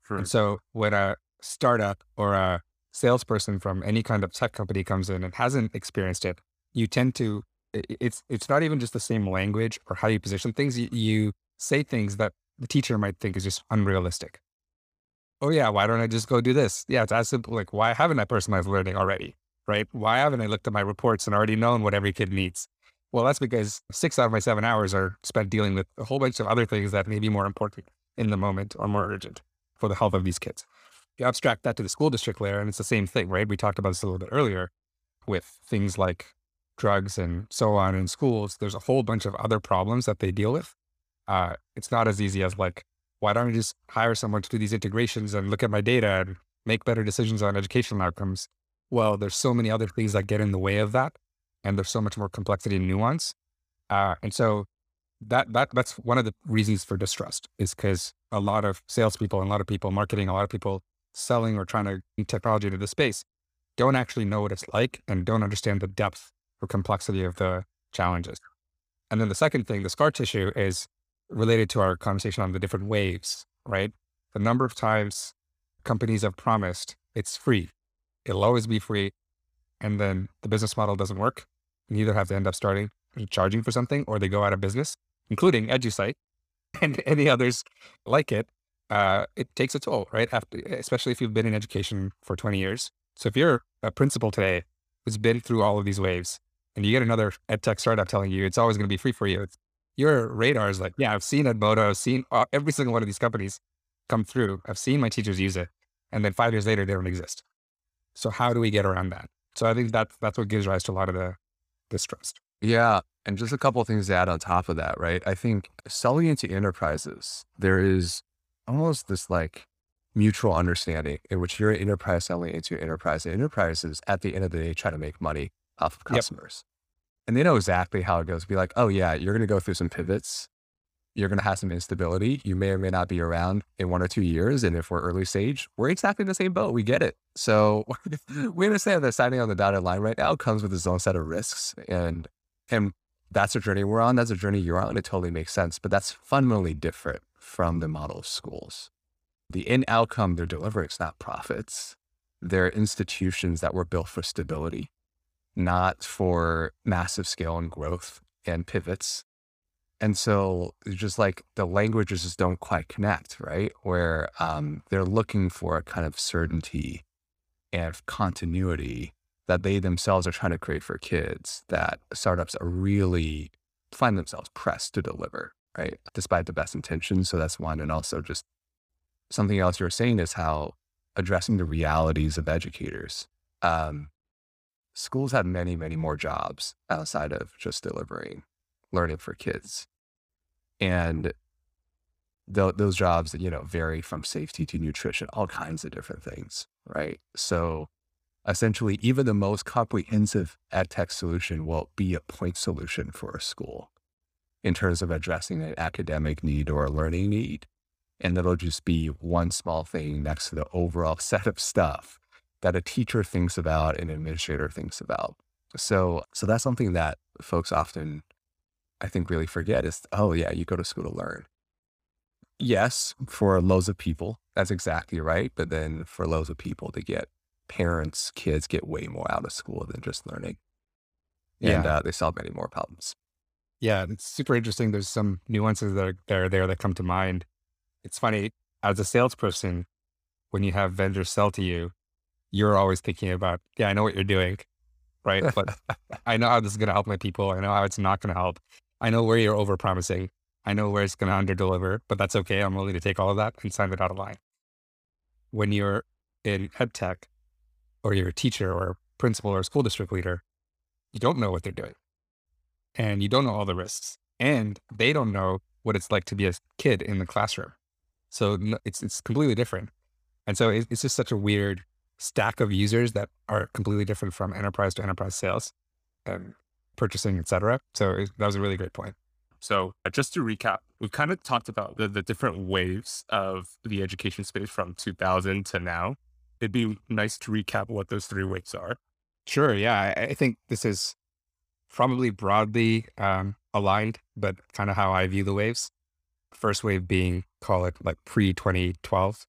Sure. And so when a startup or a salesperson from any kind of tech company comes in and hasn't experienced it, you tend to it's it's not even just the same language or how you position things. You, you say things that the teacher might think is just unrealistic. Oh yeah, why don't I just go do this? Yeah, it's as simple like why haven't I personalized learning already? Right? Why haven't I looked at my reports and already known what every kid needs? Well, that's because six out of my seven hours are spent dealing with a whole bunch of other things that may be more important in the moment or more urgent for the health of these kids you abstract that to the school district layer, and it's the same thing, right? We talked about this a little bit earlier with things like drugs and so on in schools. There's a whole bunch of other problems that they deal with. Uh, it's not as easy as like, why don't I just hire someone to do these integrations and look at my data and make better decisions on educational outcomes? Well, there's so many other things that get in the way of that, and there's so much more complexity and nuance. Uh, and so that that that's one of the reasons for distrust is because a lot of salespeople and a lot of people marketing, a lot of people selling or trying to bring technology into the space don't actually know what it's like and don't understand the depth or complexity of the challenges. And then the second thing, the scar tissue is related to our conversation on the different waves, right? The number of times companies have promised it's free, it'll always be free. And then the business model doesn't work. And either have to end up starting charging for something or they go out of business including EduSite and any others like it, uh, it takes a toll, right? After, especially if you've been in education for 20 years. So if you're a principal today who's been through all of these waves and you get another ed tech startup telling you it's always going to be free for you, your radar is like, yeah, I've seen Edmodo, I've seen uh, every single one of these companies come through. I've seen my teachers use it. And then five years later, they don't exist. So how do we get around that? So I think that's, that's what gives rise to a lot of the distrust. Yeah. And just a couple of things to add on top of that, right? I think selling into enterprises, there is almost this like mutual understanding in which you're an enterprise selling into enterprise. And enterprises at the end of the day try to make money off of customers. And they know exactly how it goes. Be like, oh yeah, you're gonna go through some pivots. You're gonna have some instability. You may or may not be around in one or two years. And if we're early stage, we're exactly in the same boat. We get it. So we understand that signing on the dotted line right now comes with its own set of risks. And and that's a journey we're on. That's a journey you're on. It totally makes sense. But that's fundamentally different from the model of schools. The end outcome they're delivering is not profits. They're institutions that were built for stability, not for massive scale and growth and pivots. And so just like the languages just don't quite connect, right? Where um, they're looking for a kind of certainty and continuity that they themselves are trying to create for kids that startups are really find themselves pressed to deliver right? Despite the best intentions. So that's one. And also just something else you're saying is how addressing the realities of educators. Um, schools have many, many more jobs outside of just delivering learning for kids. And th- those jobs, you know, vary from safety to nutrition, all kinds of different things, right? So essentially, even the most comprehensive ed tech solution will be a point solution for a school in terms of addressing an academic need or a learning need. And it'll just be one small thing next to the overall set of stuff that a teacher thinks about and an administrator thinks about. So, so that's something that folks often, I think, really forget is, oh yeah, you go to school to learn. Yes, for loads of people, that's exactly right. But then for loads of people to get parents, kids get way more out of school than just learning. And yeah. uh, they solve many more problems. Yeah, it's super interesting. There's some nuances that are, that are there that come to mind. It's funny, as a salesperson, when you have vendors sell to you, you're always thinking about, yeah, I know what you're doing, right? But I know how this is going to help my people. I know how it's not going to help. I know where you're over promising. I know where it's going to under deliver, but that's okay. I'm willing to take all of that and sign it out of line. When you're in ed tech or you're a teacher or a principal or a school district leader, you don't know what they're doing and you don't know all the risks and they don't know what it's like to be a kid in the classroom. So it's, it's completely different. And so it's just such a weird stack of users that are completely different from enterprise to enterprise sales and purchasing, et cetera. So it, that was a really great point. So uh, just to recap, we've kind of talked about the, the different waves of the education space from 2000 to now. It'd be nice to recap what those three waves are. Sure. Yeah. I, I think this is probably broadly um, aligned, but kind of how I view the waves. First wave being, call it like pre 2012,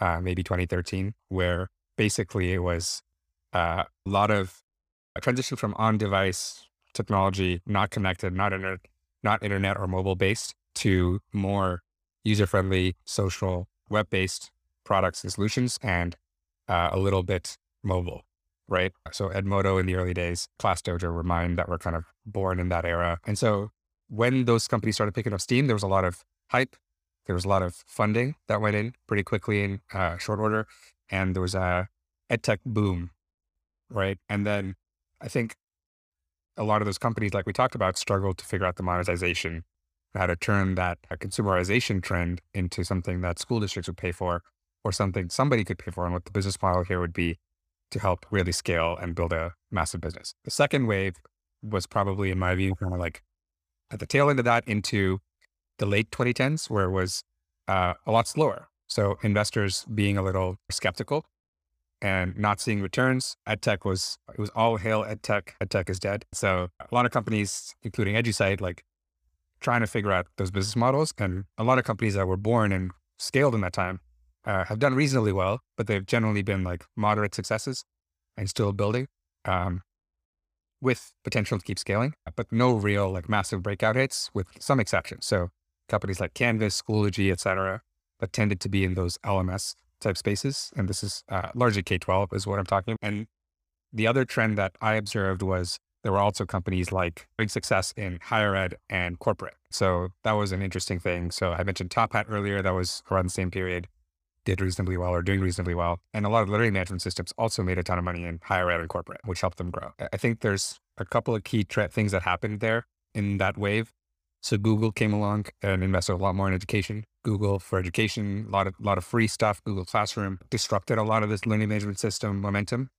uh, maybe 2013, where basically it was uh, a lot of a transition from on device technology, not connected, not internet, not internet or mobile based, to more user friendly, social, web based products and solutions, and uh, a little bit mobile right? So Edmodo in the early days, ClassDojo, Remind that were kind of born in that era. And so when those companies started picking up steam, there was a lot of hype. There was a lot of funding that went in pretty quickly in uh, short order. And there was a edtech boom, right? And then I think a lot of those companies, like we talked about, struggled to figure out the monetization, how to turn that consumerization trend into something that school districts would pay for or something somebody could pay for and what the business model here would be to help really scale and build a massive business. The second wave was probably, in my view, kind of like at the tail end of that into the late 2010s, where it was uh, a lot slower. So investors being a little skeptical and not seeing returns. EdTech was it was all hail EdTech. EdTech is dead. So a lot of companies, including EduSite, like trying to figure out those business models, and a lot of companies that were born and scaled in that time uh, have done reasonably well, but they've generally been like moderate successes and still building. Um, with potential to keep scaling, but no real like massive breakout hits with some exceptions. So companies like Canvas, Schoology, et cetera, that tended to be in those LMS type spaces. And this is uh, largely K-12 is what I'm talking. about. And the other trend that I observed was there were also companies like big success in higher ed and corporate. So that was an interesting thing. So I mentioned Top Hat earlier. That was around the same period, did reasonably well or doing reasonably well. And a lot of learning management systems also made a ton of money in higher ed and corporate, which helped them grow. I think there's a couple of key tra- things that happened there in that wave. So Google came along and invested a lot more in education. Google for education, a lot of lot of free stuff. Google Classroom disrupted a lot of this learning management system momentum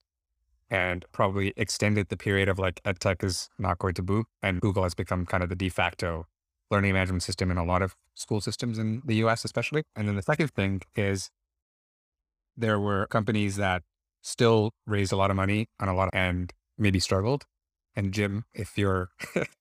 and probably extended the period of like edtech is not going to boom. And Google has become kind of the de facto learning management system in a lot of school systems in the US, especially. And then the second thing is there were companies that still raised a lot of money on a lot of, and maybe struggled. And Jim, if you're,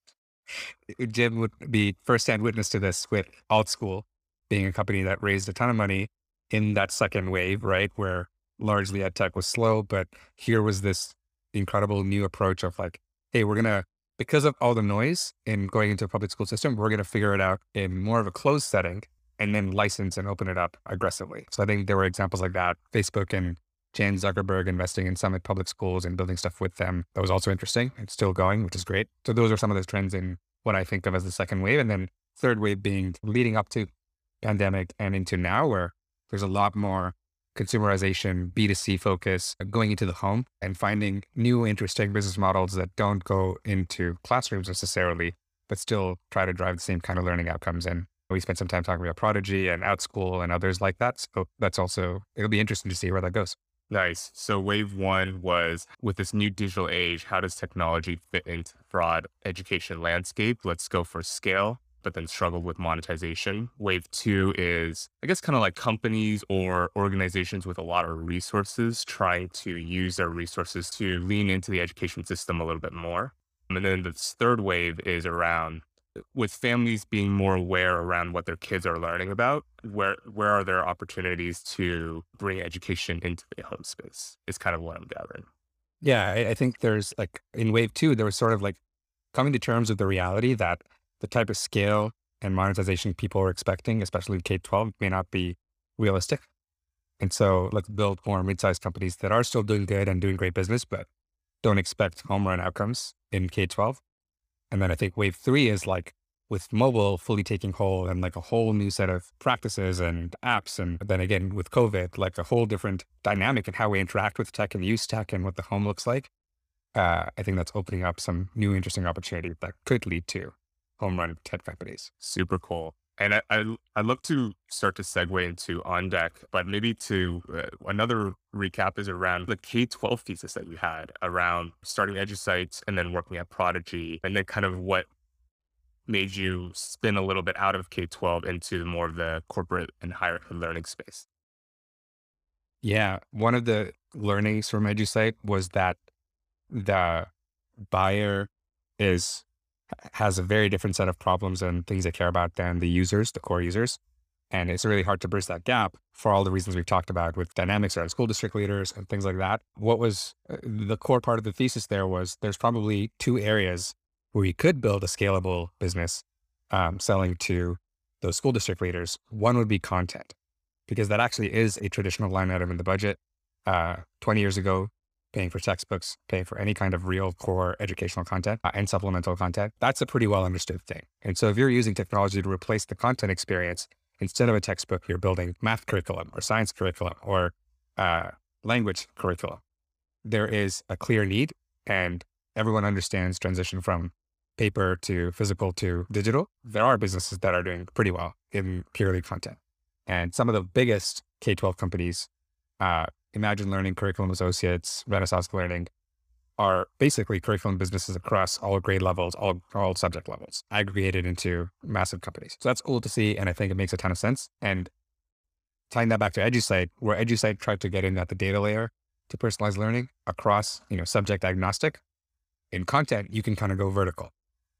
Uh, Jim would be firsthand witness to this with AltSchool being a company that raised a ton of money in that second wave, right? Where largely ed tech was slow, but here was this incredible new approach of like, hey, we're gonna because of all the noise in going into a public school system, we're gonna figure it out in more of a closed setting and then license and open it up aggressively. So I think there were examples like that. Facebook and Zuckerberg investing in Summit Public Schools and building stuff with them. That was also interesting. It's still going, which is great. So those are some of those trends in what I think of as the second wave. And then third wave being leading up to pandemic and into now where there's a lot more consumerization, B2C focus, going into the home and finding new interesting business models that don't go into classrooms necessarily, but still try to drive the same kind of learning outcomes. And we spent some time talking about Prodigy and Outschool and others like that. So that's also, it'll be interesting to see where that goes. Nice. So wave one was with this new digital age, how does technology fit into broad education landscape? Let's go for scale but then struggled with monetization. Wave two is, I guess, kind of like companies or organizations with a lot of resources trying to use their resources to lean into the education system a little bit more. And then this third wave is around with families being more aware around what their kids are learning about, where where are there opportunities to bring education into the home space? Is kind of what I'm gathering. Yeah, I, I think there's like in wave two, there was sort of like coming to terms with the reality that the type of scale and monetization people are expecting, especially K 12, may not be realistic. And so let's build more mid sized companies that are still doing good and doing great business, but don't expect home run outcomes in K 12. And then I think wave three is like with mobile fully taking hold and like a whole new set of practices and apps. And then again, with COVID, like a whole different dynamic in how we interact with tech and use tech and what the home looks like. Uh, I think that's opening up some new interesting opportunities that could lead to home run tech companies. Super cool. And I, I, I'd love to start to segue into OnDeck, but maybe to uh, another recap is around the K 12 thesis that you had around starting EduSites and then working at Prodigy, and then kind of what made you spin a little bit out of K 12 into more of the corporate and higher learning space. Yeah. One of the learnings from EduSite was that the buyer is has a very different set of problems and things they care about than the users, the core users. And it's really hard to bridge that gap for all the reasons we've talked about with dynamics around school district leaders and things like that. What was uh, the core part of the thesis there was there's probably two areas where you could build a scalable business um, selling to those school district leaders. One would be content, because that actually is a traditional line item in the budget. Uh, 20 years ago, paying for textbooks, paying for any kind of real core educational content uh, and supplemental content, that's a pretty well understood thing. And so if you're using technology to replace the content experience, instead of a textbook, you're building math curriculum or science curriculum or uh, language curriculum. There is a clear need and everyone understands transition from paper to physical to digital. There are businesses that are doing pretty well in purely content. And some of the biggest K 12 companies uh, Imagine Learning, Curriculum Associates, Renaissance Learning are basically curriculum businesses across all grade levels, all, all subject levels, aggregated into massive companies. So that's cool to see. And I think it makes a ton of sense. And tying that back to EduSite, where EduSite tried to get in at the data layer to personalize learning across, you know, subject agnostic. In content, you can kind of go vertical.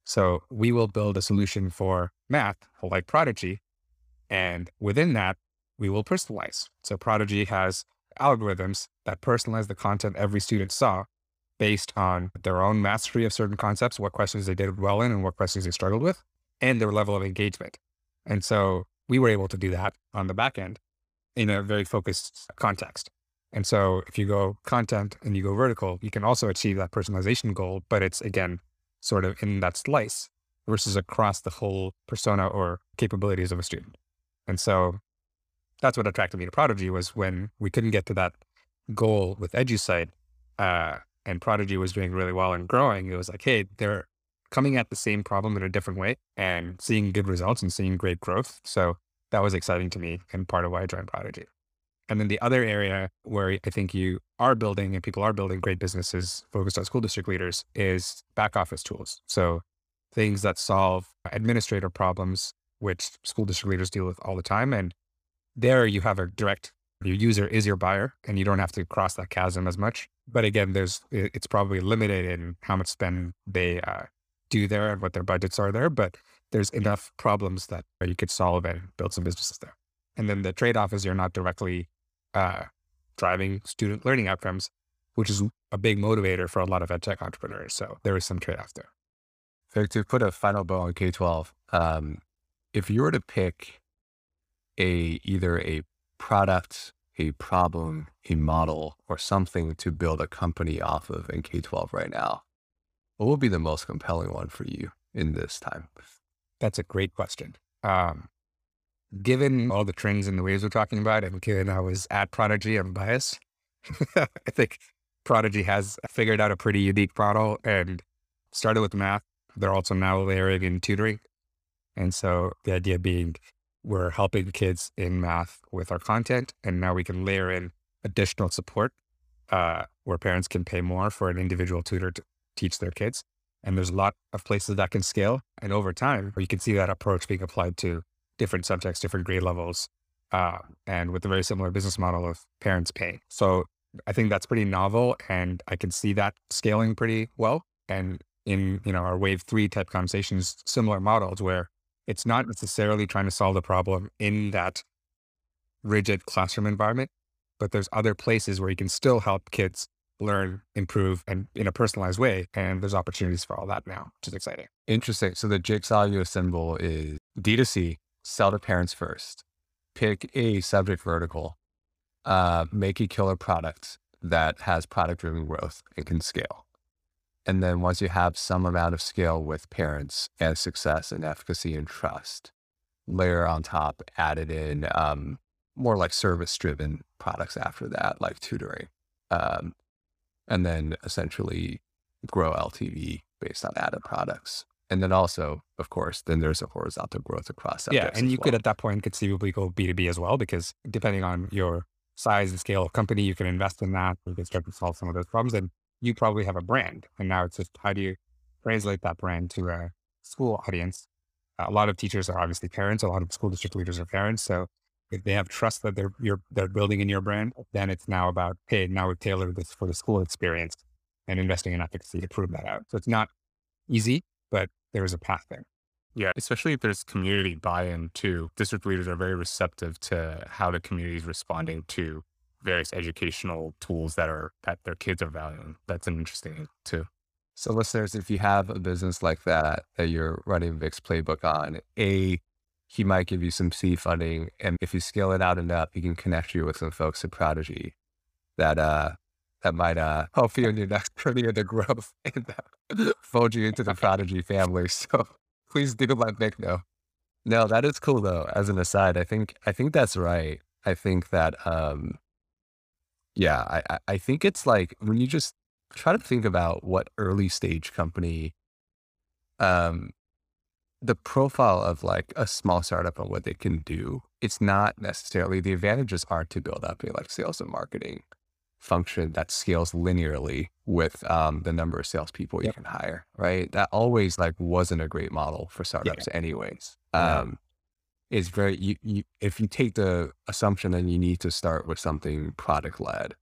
So we will build a solution for math like Prodigy. And within that, we will personalize. So Prodigy has algorithms that personalize the content every student saw based on their own mastery of certain concepts, what questions they did well in and what questions they struggled with, and their level of engagement. And so we were able to do that on the back end in a very focused context. And so if you go content and you go vertical, you can also achieve that personalization goal, but it's again, sort of in that slice versus across the whole persona or capabilities of a student. And so that's what attracted me to Prodigy was when we couldn't get to that goal with EduSite, uh, and Prodigy was doing really well and growing. It was like, hey, they're coming at the same problem in a different way and seeing good results and seeing great growth. So that was exciting to me and part of why I joined Prodigy. And then the other area where I think you are building and people are building great businesses focused on school district leaders is back office tools. So things that solve administrator problems, which school district leaders deal with all the time. And there you have a direct, your user is your buyer and you don't have to cross that chasm as much. But again, there's, it's probably limited in how much spend they uh, do there and what their budgets are there. But there's enough problems that you could solve and build some businesses there. And then the trade off is you're not directly uh, driving student learning outcomes, which is a big motivator for a lot of edtech entrepreneurs. So there is some trade off there. So to put a final bow on K twelve, um, if you were to pick a either a product, a problem, a model, or something to build a company off of in K twelve right now, what would be the most compelling one for you in this time? That's a great question. Um, given all the trends and the ways we're talking about, and given I was at Prodigy, I'm biased. I think Prodigy has figured out a pretty unique model and started with math. They're also now layering in tutoring. And so the idea being we're helping kids in math with our content, and now we can layer in additional support uh, where parents can pay more for an individual tutor to teach their kids. And there's a lot of places that can scale. And over time, you can see that approach being applied to different subjects, different grade levels, uh, and with a very similar business model of parents paying. So I think that's pretty novel, and I can see that scaling pretty well. And in you know our wave three type conversations, similar models where it's not necessarily trying to solve the problem in that rigid classroom environment, but there's other places where you can still help kids learn, improve, and in a personalized way. And there's opportunities for all that now, which is exciting. Interesting. So the jigsaw you assemble is D2C, sell to parents first, pick a subject vertical, uh, make a killer product that has product driven growth and can scale. And then once you have some amount of scale with parents and success and efficacy and trust, layer on top, added in um, more like service driven products after that, like tutoring. Um, and then essentially grow LTV based on added products. And then also, of course, then there's a horizontal growth across Yeah. And you well. could at that point conceivably go B2B as well, because depending on your size and scale of company, you can invest in that. You can start to solve some of those problems. And you probably have a brand. And now it's just how do you translate that brand to a school audience? Uh, a lot of teachers are obviously parents. A lot of school district leaders are parents. So if they have trust that they're they're building in your brand, then it's now about, hey, now we've tailored this for the school experience and investing in efficacy to prove that out. So it's not easy, but there is a path there. Yeah, especially if there's community buy-in too. District leaders are very receptive to how the community is responding to various educational tools that are that their kids are valuing. That's an interesting too. So listeners, if you have a business like that that you're running Vic's playbook on, A, he might give you some C funding. And if you scale it out enough, he can connect you with some folks at Prodigy that uh that might uh help you in your next journey into growth and uh, fold you into the Prodigy family. So please do let Vic know. No, that is cool though. As an aside, I think I think that's right. I think that um yeah, I, I think it's like when you just try to think about what early stage company, um, the profile of like a small startup and what they can do, it's not necessarily the advantages aren't to build up a like sales and marketing function that scales linearly with um, the number of salespeople yep. you can hire, right? That always like wasn't a great model for startups yeah. anyways. Um, is very you, you if you take the assumption that you need to start with something product led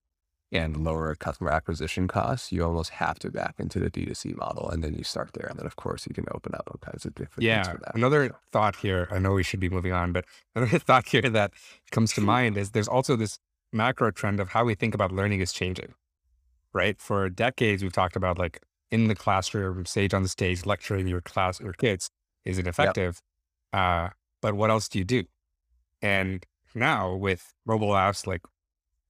and lower customer acquisition costs, you almost have to back into the D2C model. And then you start there. And then, of course, you can open up all kinds of different yeah. Another thought here, I know we should be moving on, but another thought here that comes to mind is there's also this macro trend of how we think about learning is changing, right? For decades, we've talked about like in the classroom, sage on the stage, lecturing your class or kids is ineffective. Yep. Uh, but what else do you do? And now with mobile apps, like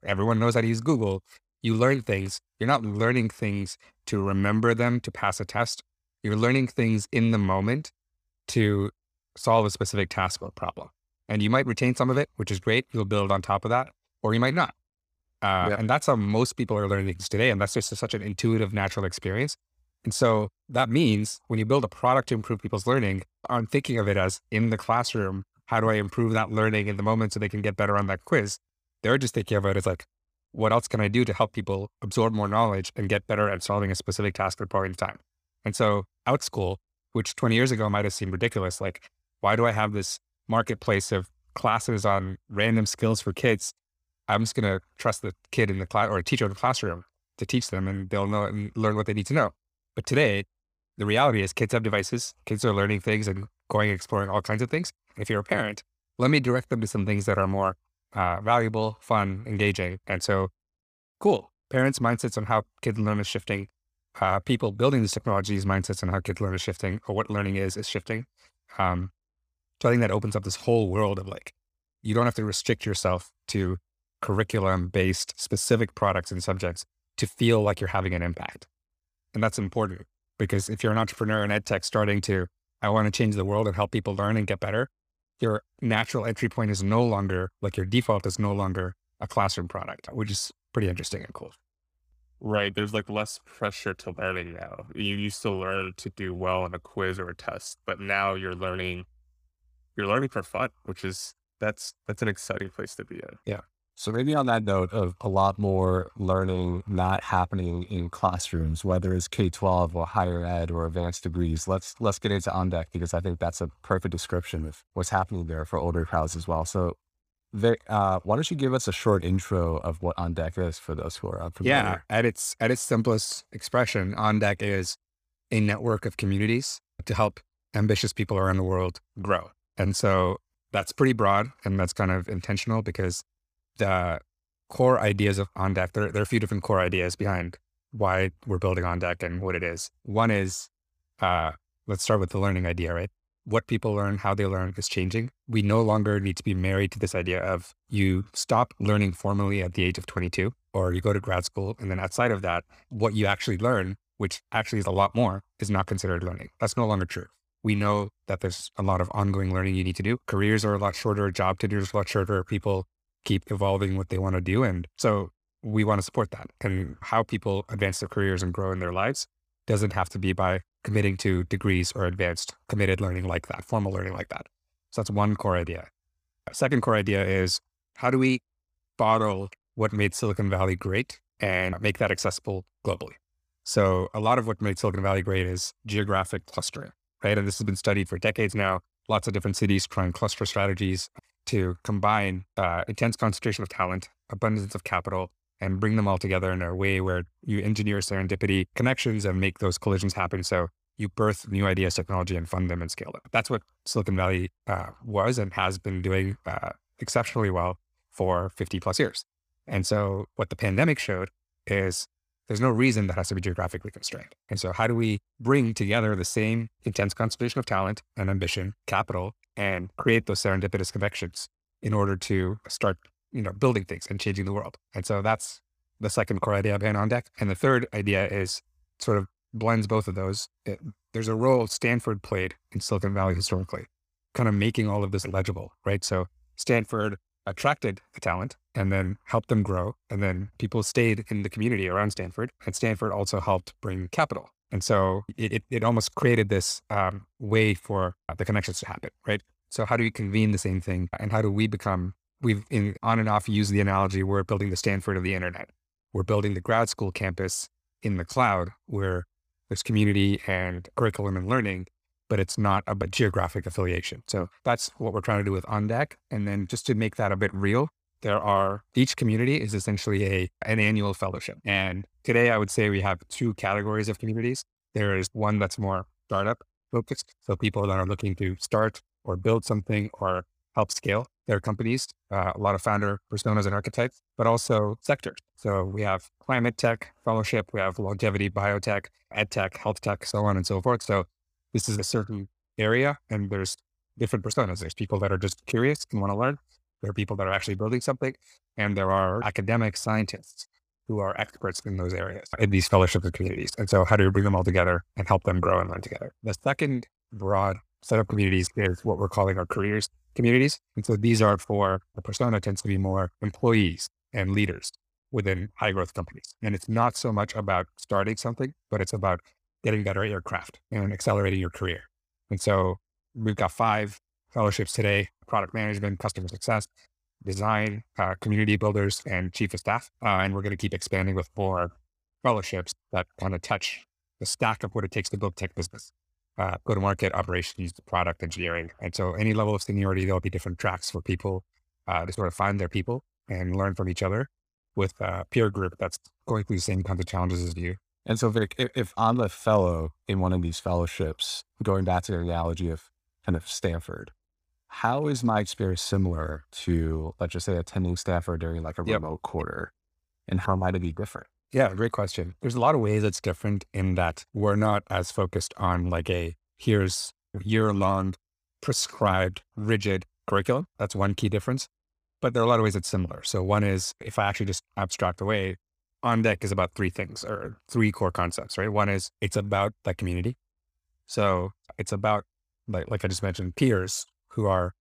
everyone knows how to use Google, you learn things. You're not learning things to remember them to pass a test. You're learning things in the moment to solve a specific task or problem. And you might retain some of it, which is great. You'll build on top of that, or you might not. Uh, yeah. And that's how most people are learning things today. And that's just such an intuitive, natural experience. And so that means when you build a product to improve people's learning, I'm thinking of it as in the classroom, how do I improve that learning in the moment so they can get better on that quiz? They're just thinking of it as like, what else can I do to help people absorb more knowledge and get better at solving a specific task at a point in time? And so Outschool, which 20 years ago might have seemed ridiculous, like, why do I have this marketplace of classes on random skills for kids? I'm just going to trust the kid in the class or a teacher in the classroom to teach them and they'll know and learn what they need to know. But today, the reality is kids have devices, kids are learning things and going exploring all kinds of things. If you're a parent, let me direct them to some things that are more uh, valuable, fun, engaging. And so, cool. Parents' mindsets on how kids learn is shifting. Uh, people building these technologies' mindsets on how kids learn is shifting, or what learning is is shifting. Um, so I think that opens up this whole world of like, you don't have to restrict yourself to curriculum-based specific products and subjects to feel like you're having an impact. And that's important because if you're an entrepreneur in ed tech starting to, I want to change the world and help people learn and get better, your natural entry point is no longer like your default is no longer a classroom product, which is pretty interesting and cool. Right. There's like less pressure to learning now. You used to learn to do well in a quiz or a test, but now you're learning you're learning for fun, which is that's that's an exciting place to be in. Yeah. So maybe on that note of a lot more learning not happening in classrooms, whether it's K-12 or higher ed or advanced degrees, let's let's get into OnDeck because I think that's a perfect description of what's happening there for older crowds as well. So uh, why don't you give us a short intro of what OnDeck is for those who are unfamiliar? Yeah, at its at its simplest expression, OnDeck is a network of communities to help ambitious people around the world grow. And so that's pretty broad and that's kind of intentional because the core ideas of OnDeck, there, there are a few different core ideas behind why we're building OnDeck and what it is. One is, uh, let's start with the learning idea, right? What people learn, how they learn is changing. We no longer need to be married to this idea of you stop learning formally at the age of 22, or you go to grad school. And then outside of that, what you actually learn, which actually is a lot more, is not considered learning. That's no longer true. We know that there's a lot of ongoing learning you need to do. Careers are a lot shorter, job tenures are a lot shorter. People keep evolving what they want to do. And so we want to support that. And how people advance their careers and grow in their lives doesn't have to be by committing to degrees or advanced committed learning like that, formal learning like that. So that's one core idea. A second core idea is how do we bottle what made Silicon Valley great and make that accessible globally? So a lot of what made Silicon Valley great is geographic clustering, right? And this has been studied for decades now. Lots of different cities trying cluster strategies to combine uh, intense concentration of talent, abundance of capital, and bring them all together in a way where you engineer serendipity connections and make those collisions happen. So you birth new ideas, technology, and fund them and scale them. That's what Silicon Valley uh, was and has been doing uh, exceptionally well for 50 plus years. And so what the pandemic showed is there's no reason that has to be geographically constrained. And so how do we bring together the same intense concentration of talent and ambition, capital, and create those serendipitous connections in order to start, you know, building things and changing the world. And so that's the second core idea behind OnDeck. And the third idea is sort of blends both of those. It, there's a role Stanford played in Silicon Valley historically, kind of making all of this legible, right? So Stanford attracted the talent and then helped them grow. And then people stayed in the community around Stanford. And Stanford also helped bring capital and so it, it, it almost created this um, way for uh, the connections to happen, right? So how do we convene the same thing? And how do we become, we've in, on and off used the analogy, we're building the Stanford of the internet. We're building the grad school campus in the cloud where there's community and curriculum and learning, but it's not a geographic affiliation. So that's what we're trying to do with OnDeck. And then just to make that a bit real, there are each community is essentially a an annual fellowship. And today I would say we have two categories of communities. There is one that's more startup focused. So people that are looking to start or build something or help scale. their companies, uh, a lot of founder personas and archetypes, but also sectors. So we have climate tech fellowship, we have longevity biotech, ed tech, health tech, so on and so forth. So this is a certain area and there's different personas. There's people that are just curious and want to learn. There are people that are actually building something and there are academic scientists who are experts in those areas in these fellowships and communities. And so how do you bring them all together and help them grow and learn together? The second broad set of communities is what we're calling our careers communities. And so these are for the persona tends to be more employees and leaders within high growth companies. And it's not so much about starting something, but it's about getting better at your craft and accelerating your career. And so we've got five fellowships today, product management, customer success, design, uh, community builders, and chief of staff. Uh, and we're going to keep expanding with more fellowships that kind of touch the stack of what it takes to build tech business uh, go to market operations, product engineering. And so any level of seniority, there'll be different tracks for people uh, to sort of find their people and learn from each other with a peer group that's going through the same kinds of challenges as you. And so Vic, if, if I'm a fellow in one of these fellowships, going back to the analogy of kind of Stanford, how is my experience similar to, let's just say, attending Stanford during like a Yep. remote quarter? And how might it be different? Yeah, great question. There's a lot of ways it's different in that we're not as focused on like a here's year long prescribed rigid curriculum. That's one key difference. But there are a lot of ways it's similar. So one is if I actually just abstract away, on deck is about three things or three core concepts, right? One is it's about the community. So it's about like like I just mentioned, peers who are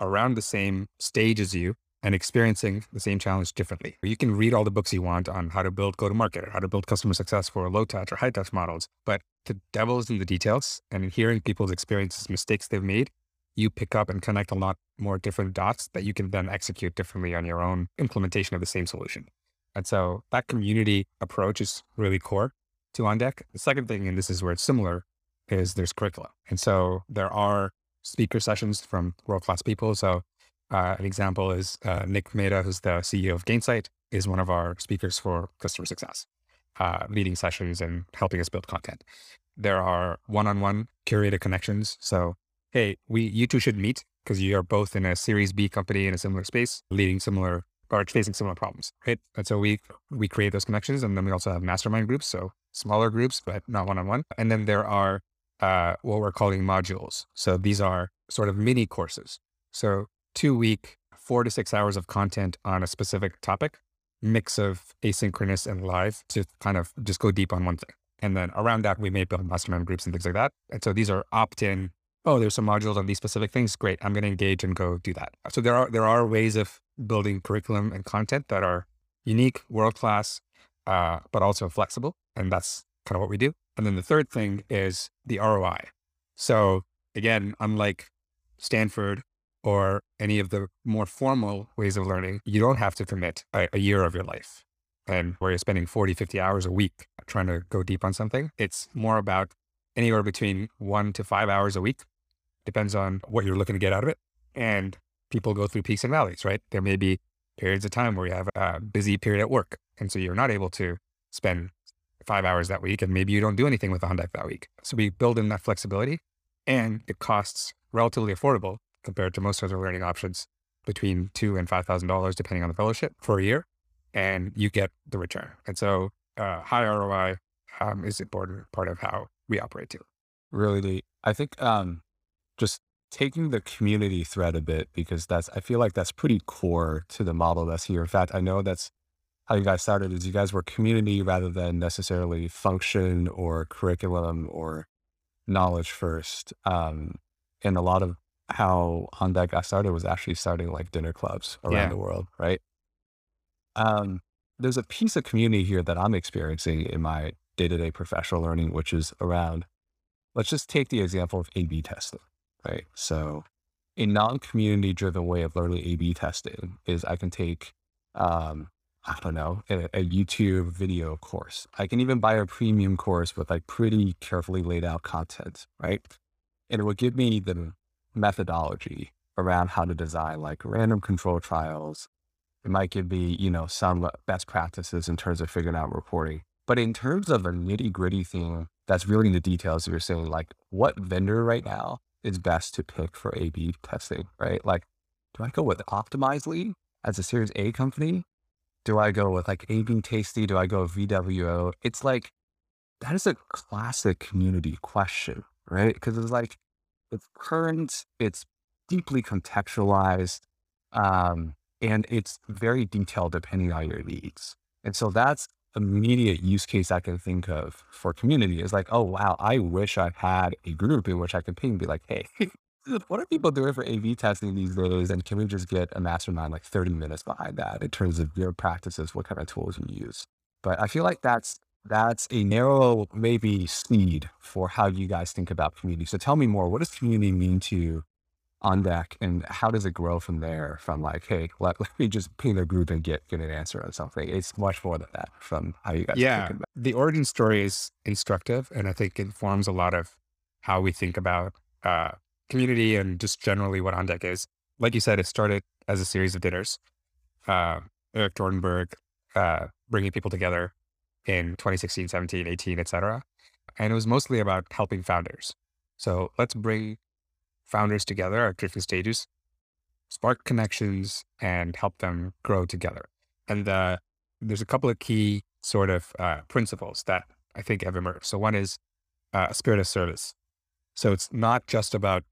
around the same stage as you and experiencing the same challenge differently. You can read all the books you want on how to build go to market or how to build customer success for low touch or high touch models. But the devil's in the details and in hearing people's experiences, mistakes they've made, you pick up and connect a lot more different dots that you can then execute differently on your own implementation of the same solution. And so that community approach is really core to On Deck. The second thing, and this is where it's similar, is there's curriculum. And so there are speaker sessions from world class people. So uh, an example is uh, Nick Mehta, who's the CEO of Gainsight, is one of our speakers for customer success, uh, leading sessions and helping us build content. There are one-on-one curated connections. So, hey, we you two should meet because you are both in a Series B company in a similar space, leading similar or facing similar problems, right? And so we we create those connections, and then we also have mastermind groups, so smaller groups, but not one-on-one. And then there are uh, what we're calling modules. So these are sort of mini courses. So two week, four to six hours of content on a specific topic, mix of asynchronous and live to kind of just go deep on one thing. And then around that, we may build mastermind groups and things like that. And so these are opt in. Oh, there's some modules on these specific things. Great. I'm going to engage and go do that. So there are, there are ways of building curriculum and content that are unique, world class, uh, but also flexible. And that's kind of what we do. And then the third thing is the ROI. So again, unlike Stanford or any of the more formal ways of learning, you don't have to commit a, a year of your life and where you're spending 40, 50 hours a week trying to go deep on something. It's more about anywhere between one to five hours a week. Depends on what you're looking to get out of it. And people go through peaks and valleys, right? There may be periods of time where you have a busy period at work. And so you're not able to spend five hours that week. And maybe you don't do anything with on deck that week. So we build in that flexibility and it costs relatively affordable compared to most other learning options between two and five thousand dollars, depending on the fellowship for a year, and you get the return. And so, uh, high ROI um, is important part of how we operate too. Really. I think um, just taking the community thread a bit because that's I feel like that's pretty core to the model that's here. In fact, I know that's how you guys started. Is you guys were community rather than necessarily function or curriculum or knowledge first. Um, and a lot of how OnDeck got started was actually starting like dinner clubs around Yeah. the world, right? Um, there's a piece of community here that I'm experiencing in my day to day professional learning, which is around, let's just take the example of A B testing, right? So, a non community driven way of learning A B testing is I can take, um, I don't know, a, a YouTube video course. I can even buy a premium course with like pretty carefully laid out content, right? And it will give me the methodology around how to design like random control trials. It might give me, you know, some best practices in terms of figuring out reporting. But in terms of a nitty gritty thing, that's really in the details. You're saying like what vendor right now is best to pick for A B testing, right? Like do I go with Optimizely as a Series A company? Do I go with like AB Tasty? Do I go with VWO? It's like, that is a classic community question, right? Because it's like, it's current, it's deeply contextualized, um, and it's very detailed depending on your needs. And so that's immediate use case I can think of for community is like, oh wow, I wish I had a group in which I could ping and be like, hey, what are people doing for A B testing these days? And can we just get a mastermind like 30 minutes behind that in terms of your practices, what kind of tools you use? But I feel like that's that's a narrow maybe seed for how you guys think about community. So tell me more. What does community mean to you on deck and how does it grow from there from like hey let, let me just ping the group and get get an answer on something. It's much more than that from how you guys yeah. the origin story is instructive and i think informs a lot of how we think about uh, community and just generally what on deck is. Like you said it started as a series of dinners uh, Erik Torenberg uh, bringing people together in 2016 17 18 etc and it was mostly about helping founders. So let's bring founders together at different stages, spark connections, and help them grow together. And uh, there's a couple of key sort of uh, principles that I think have emerged. So one is uh, a spirit of service. So it's not just about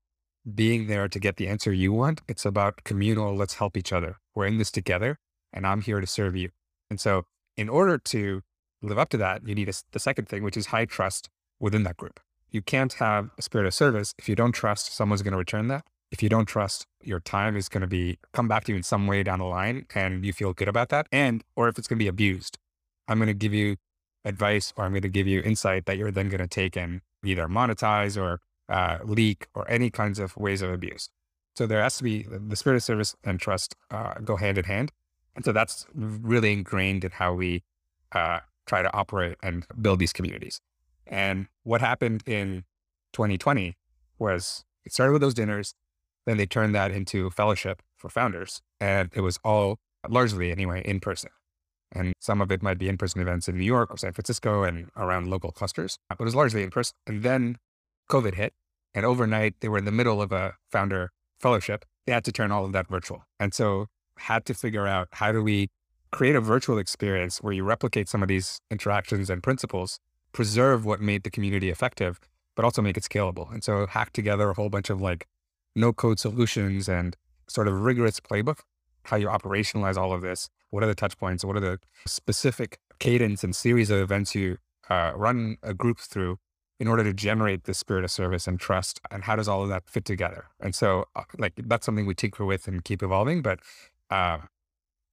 being there to get the answer you want. It's about communal, let's help each other. We're in this together and I'm here to serve you. And so in order to live up to that, you need a, the second thing, which is high trust within that group you can't have a spirit of service if you don't trust someone's going to return that. If you don't trust your time is going to be come back to you in some way down the line and you feel good about that. And, or if it's going to be abused, I'm going to give you advice or I'm going to give you insight that you're then going to take and either monetize or uh, leak or any kinds of ways of abuse. So there has to be the spirit of service and trust uh, go hand in hand. And so that's really ingrained in how we uh, try to operate and build these communities. And what happened in 2020 was it started with those dinners, then they turned that into fellowship for founders. And it was all largely anyway in person. And some of it might be in person events in New York or San Francisco and around local clusters, but it was largely in person. And then COVID hit. And overnight, they were in the middle of a founder fellowship. They had to turn all of that virtual. And so had to figure out how do we create a virtual experience where you replicate some of these interactions and principles preserve what made the community effective, but also make it scalable. And so hack together a whole bunch of like no code solutions and sort of rigorous playbook, how you operationalize all of this. What are the touch points? What are the specific cadence and series of events you uh, run a group through in order to generate the spirit of service and trust? And how does all of that fit together? And so, uh, like, that's something we tinker with and keep evolving. But uh,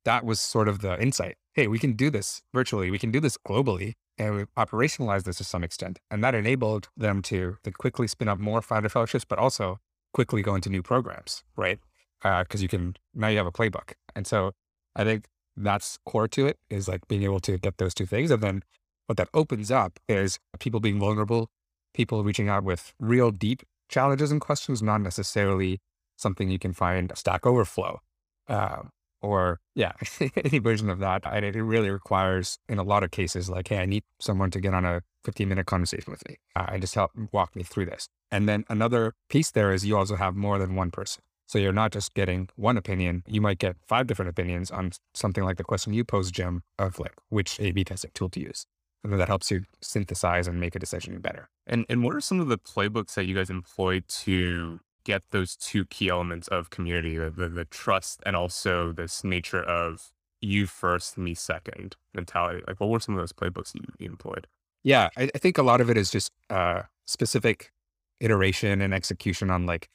that was sort of the insight. Hey, we can do this virtually. We can do this globally and we operationalized this to some extent. And that enabled them to, to quickly spin up more founder fellowships, but also quickly go into new programs, right? Because uh, you can, now you have a playbook. And so I think that's core to it is like being able to get those two things. And then what that opens up is people being vulnerable, people reaching out with real deep challenges and questions, not necessarily something you can find Stack Overflow. Uh, or yeah, any version of that. And it really requires, in a lot of cases, like, hey, I need someone to get on a 15 minute conversation with me uh, and just help walk me through this. And then another piece there is you also have more than one person. So you're not just getting one opinion, you might get five different opinions on something like the question you posed, Jim, of like which A B testing tool to use. And then that helps you synthesize and make a decision better. And and what are some of the playbooks that you guys employ to get those two key elements of community, the, the, the trust and also this nature of you first, me second mentality? Like, what were some of those playbooks you, you employed? Yeah, I, I, think a lot of it is just uh, specific iteration and execution on like,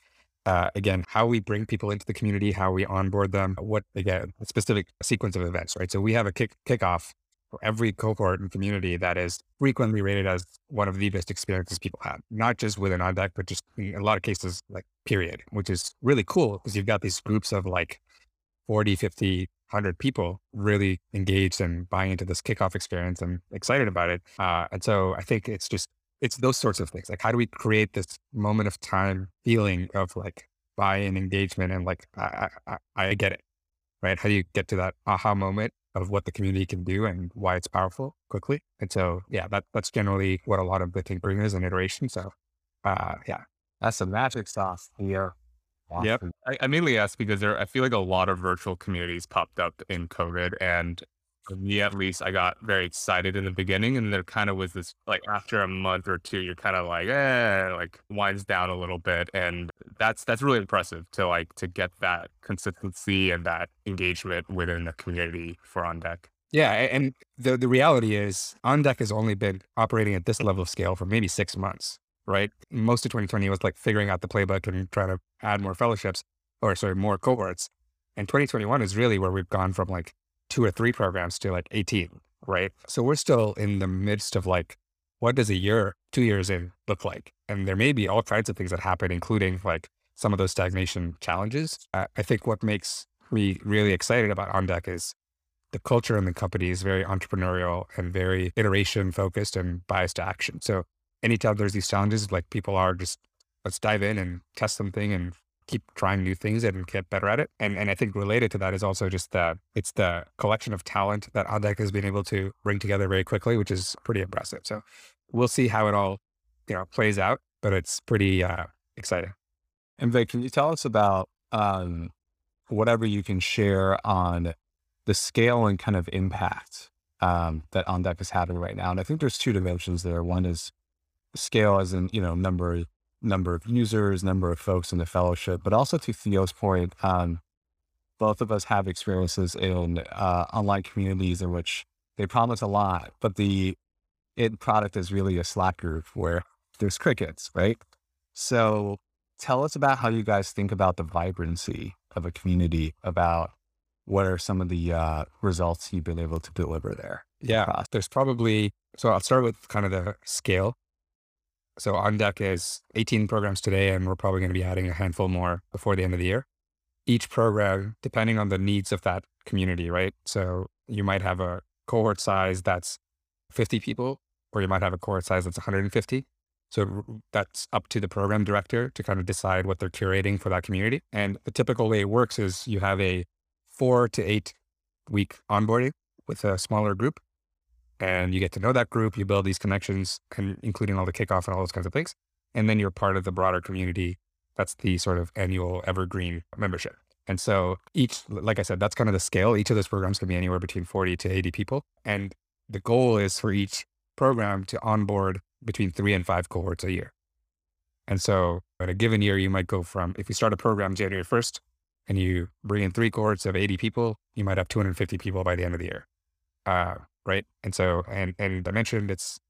uh, again, how we bring people into the community, how we onboard them, what again, a specific sequence of events, right? So we have a kick kickoff for every cohort and community that is frequently rated as one of the best experiences people have, not just within on deck, but just in a lot of cases, like period, which is really cool because you've got these groups of like 40, 50, 100 people really engaged and buying into this kickoff experience and excited about it. Uh, and so I think it's just, it's those sorts of things. Like, how do we create this moment of time feeling of like buy-in engagement and like, I, I, I get it, right? How do you get to that aha moment of what the community can do and why it's powerful quickly. And so, yeah, that, that's generally what a lot of the tinkering is and iteration. So, uh, yeah. That's the magic sauce here. Yep. I, I mainly ask because there, I feel like a lot of virtual communities popped up in COVID, and for me at least, I got very excited in the beginning, and there kind of was this like after a month or two, you're kind of like, eh, like winds down a little bit, and that's that's really impressive to like to get that consistency and that engagement within the community for On Deck. Yeah, and the the reality is, On Deck has only been operating at this level of scale for maybe six months, right? Most of 2020 was like figuring out the playbook and trying to add more fellowships, or sorry, more cohorts. And 2021 is really where we've gone from like two or three programs to like 18, right? So we're still in the midst of like, what does a year, two years in look like? And there may be all kinds of things that happen, including like some of those stagnation challenges. I, I think what makes me really excited about On Deck is the culture in the company is very entrepreneurial and very iteration focused and biased to action. So anytime there's these challenges, like people are just let's dive in and test something and keep trying new things and get better at it. And and I think related to that is also just the it's the collection of talent that On Deck has been able to bring together very quickly, which is pretty impressive. So we'll see how it all, you know, plays out, but it's pretty uh, exciting. And Vic, can you tell us about um, whatever you can share on the scale and kind of impact um, that OnDeck is having right now? And I think there's two dimensions there. One is scale as in, you know, number number of users, number of folks in the fellowship, but also to Theo's point, um, both of us have experiences in uh, online communities in which they promise a lot, but the end product is really a Slack group where there's crickets, right? So tell us about how you guys think about the vibrancy of a community, about what are some of the uh, results you've been able to deliver there? Yeah, there's probably, so I'll start with kind of the scale. So on deck is 18 programs today, and we're probably going to be adding a handful more before the end of the year. Each program, depending on the needs of that community, right? So you might have a cohort size that's 50 people, or you might have a cohort size that's 150. So that's up to the program director to kind of decide what they're curating for that community. And the typical way it works is you have a four to eight week onboarding with a smaller group and you get to know that group, you build these connections, including all the kickoff and all those kinds of things. And then you're part of the broader community. That's the sort of annual evergreen membership. And so each, like I said, that's kind of the scale. Each of those programs can be anywhere between 40 to 80 people. And the goal is for each program to onboard between three and five cohorts a year. And so in a given year, you might go from, if you start a program January 1st and you bring in three cohorts of 80 people, you might have 250 people by the end of the year. Uh, right? And so, and and I mentioned it's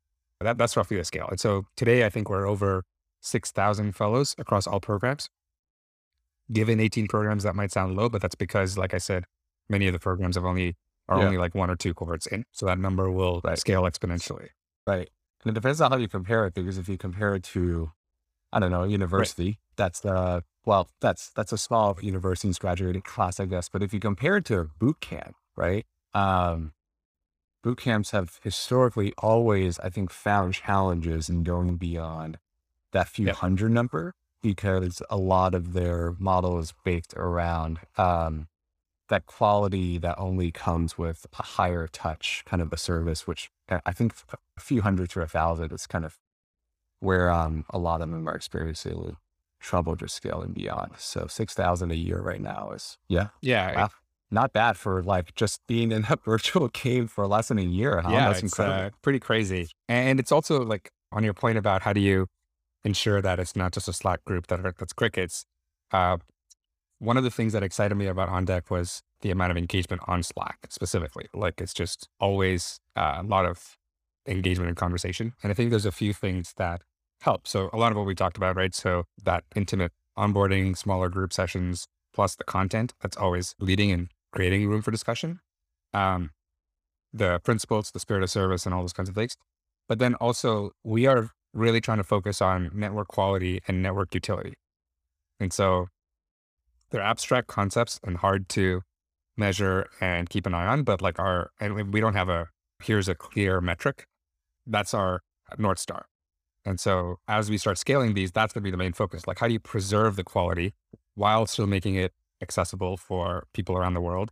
that that's roughly the scale. And so today, I think we're over six thousand fellows across all programs. Given eighteen programs, that might sound low, but that's because, like I said, many of the programs have only are yeah. only like one or two cohorts in, so that number will right. scale exponentially. Right, and it depends on how you compare it. Because if you compare it to, I don't know, university, right. that's the well, that's that's a small university's graduating class, I guess. But if you compare it to a boot camp, right? Um, boot camps have historically always, I think, found challenges in going beyond that few yep. hundred number because a lot of their model is baked around um, that quality that only comes with a higher touch kind of a service, which I think a few hundred to a thousand is kind of where um, a lot of them are experiencing trouble just scaling beyond. So 6,000 a year right now is, yeah. Yeah. Wow not bad for like just being in a virtual game for less than a year. Huh? Yeah, That's it's uh, pretty crazy. And it's also like on your point about how do you ensure that it's not just a Slack group that are, that's crickets. Uh, one of the things that excited me about On Deck was the amount of engagement on Slack specifically. Like it's just always uh, a lot of engagement and conversation. And I think there's a few things that help. So a lot of what we talked about, right? So that intimate onboarding, smaller group sessions, plus the content that's always leading and creating room for discussion, um, the principles, the spirit of service, and all those kinds of things. But then also, we are really trying to focus on network quality and network utility. And so they're abstract concepts and hard to measure and keep an eye on, but like our, and we don't have a, here's a clear metric. That's our North Star. And so as we start scaling these, that's going to be the main focus. Like, how do you preserve the quality while still making it accessible for people around the world.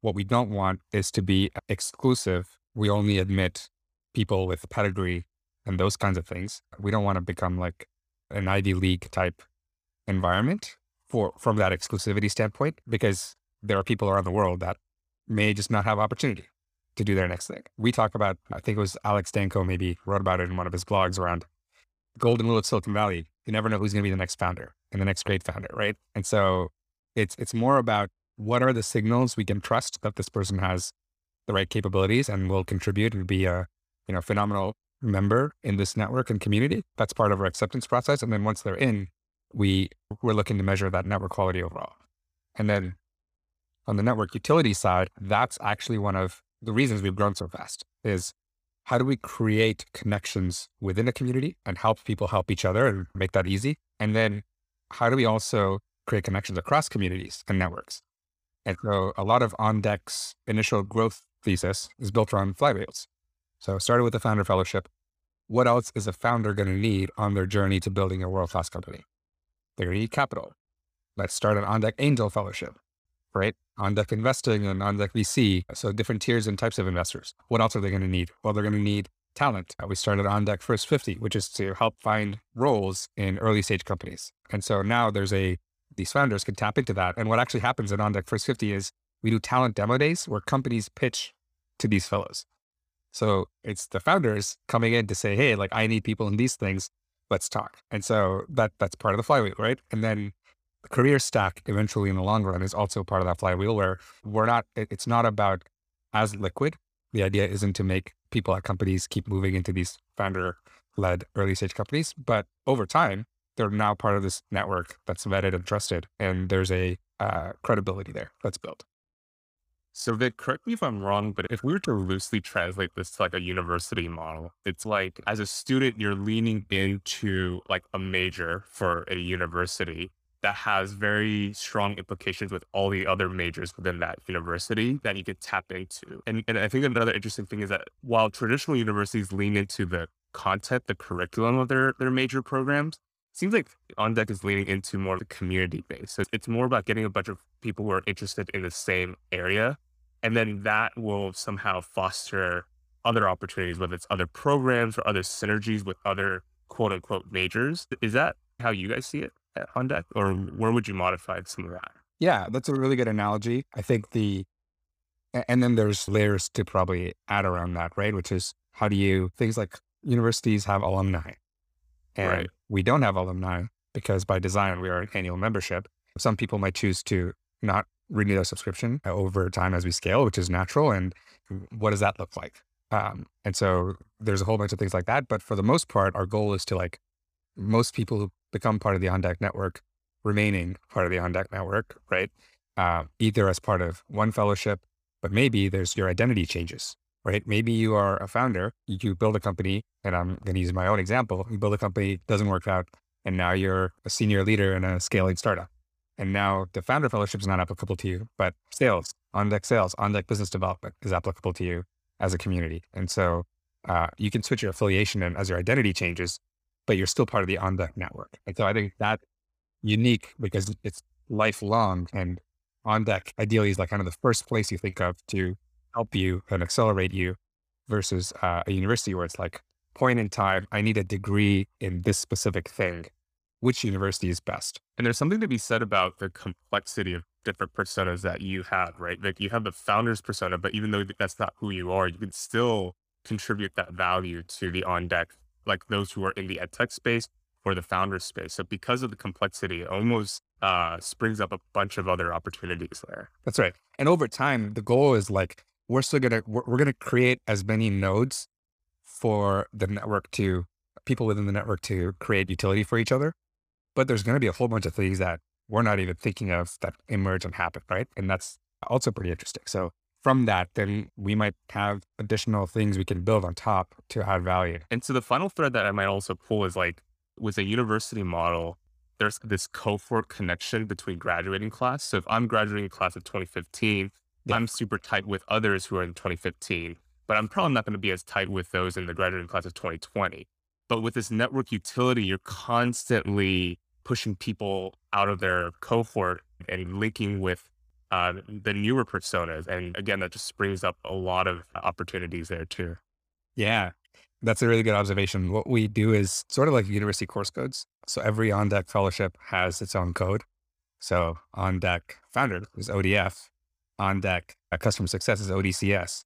What we don't want is to be exclusive. We only admit people with pedigree and those kinds of things. We don't want to become like an Ivy League type environment for from that exclusivity standpoint because there are people around the world that may just not have opportunity to do their next thing. We talk about, I think it was Alex Danco maybe wrote about it in one of his blogs around golden rule of Silicon Valley. You never know who's going to be the next founder and the next great founder, right? And so it's it's more about what are the signals we can trust that this person has the right capabilities and will contribute and be a you know phenomenal member in this network and community. That's part of our acceptance process. And then once they're in, we we're looking to measure that network quality overall. And then on the network utility side, that's actually one of the reasons we've grown so fast is how do we create connections within a community and help people help each other and make that easy? And then how do we also create connections across communities and networks? And so a lot of OnDeck's initial growth thesis is built around flywheels. So started with the founder fellowship. What else is a founder going to need on their journey to building a world-class company? They're going to need capital. Let's start an OnDeck Angel Fellowship right? OnDeck investing and OnDeck VC. So different tiers and types of investors. What else are they going to need? Well, they're going to need talent. Uh, we started OnDeck First 50, which is to help find roles in early stage companies. And so now there's a, these founders can tap into that. And what actually happens at OnDeck First 50 is we do talent demo days where companies pitch to these fellows. So it's the founders coming in to say, Hey, like I need people in these things. Let's talk. And so that that's part of the flywheel, right? And then the career stack eventually in the long run is also part of that flywheel where we're not, it's not about as liquid. The idea isn't to make people at companies keep moving into these founder led early stage companies, but over time, they're now part of this network that's vetted and trusted. And there's a uh, credibility there that's built. So Vic, correct me if I'm wrong, but if we were to loosely translate this to like a university model, it's like as a student, you're leaning into like a major for a university that has very strong implications with all the other majors within that university that you could tap into. And, and I think another interesting thing is that while traditional universities lean into the content, the curriculum of their, their major programs, seems like OnDeck is leaning into more of the community base. So it's more about getting a bunch of people who are interested in the same area. And then that will somehow foster other opportunities, whether it's other programs or other synergies with other quote unquote majors. Is that how you guys see it? At OnDeck, or where would you modify some of that? Yeah, that's a really good analogy. I think the, and then there's layers to probably add around that, right? Which is how do you, things like universities have alumni and right. we don't have alumni because by design we are an annual membership. Some people might choose to not renew their subscription over time as we scale, which is natural. And what does that look like? Um, and so there's a whole bunch of things like that. But for the most part, our goal is to like most people who become part of the OnDeck network remaining part of the OnDeck network, right? Uh, either as part of one fellowship, but maybe there's your identity changes, right? Maybe you are a founder, you build a company, and I'm going to use my own example. You build a company, doesn't work out, and now you're a senior leader in a scaling startup. And now the founder fellowship is not applicable to you, but sales, on deck sales, on deck business development is applicable to you as a community. And so uh, you can switch your affiliation and as your identity changes, but you're still part of the on deck network. And so I think that unique because it's lifelong and on deck ideally is like kind of the first place you think of to help you and accelerate you versus uh, a university where it's like point in time, I need a degree in this specific thing. Which university is best? And there's something to be said about the complexity of different personas that you have, right? Like you have the founder's persona, but even though that's not who you are, you can still contribute that value to the on deck, like those who are in the ed tech space or the founder space. So because of the complexity, it almost uh, springs up a bunch of other opportunities there. That's right. And over time, the goal is like we're still gonna we're, we're gonna create as many nodes for the network to people within the network to create utility for each other. But there's going to be a whole bunch of things that we're not even thinking of that emerge and happen, right? And that's also pretty interesting. So from that, then we might have additional things we can build on top to add value. And so the final thread that I might also pull is like with a university model, there's this cohort connection between graduating class. So if I'm graduating class of 2015, yeah. I'm super tight with others who are in 2015, but I'm probably not going to be as tight with those in the graduating class of 2020. But with this network utility, you're constantly pushing people out of their cohort and linking with uh, the newer personas. And again, that just brings up a lot of opportunities there too. Yeah, that's a really good observation. What we do is sort of like university course codes. So every OnDeck fellowship has its own code. So on deck founder is ODF, on deck uh, customer success is ODCS,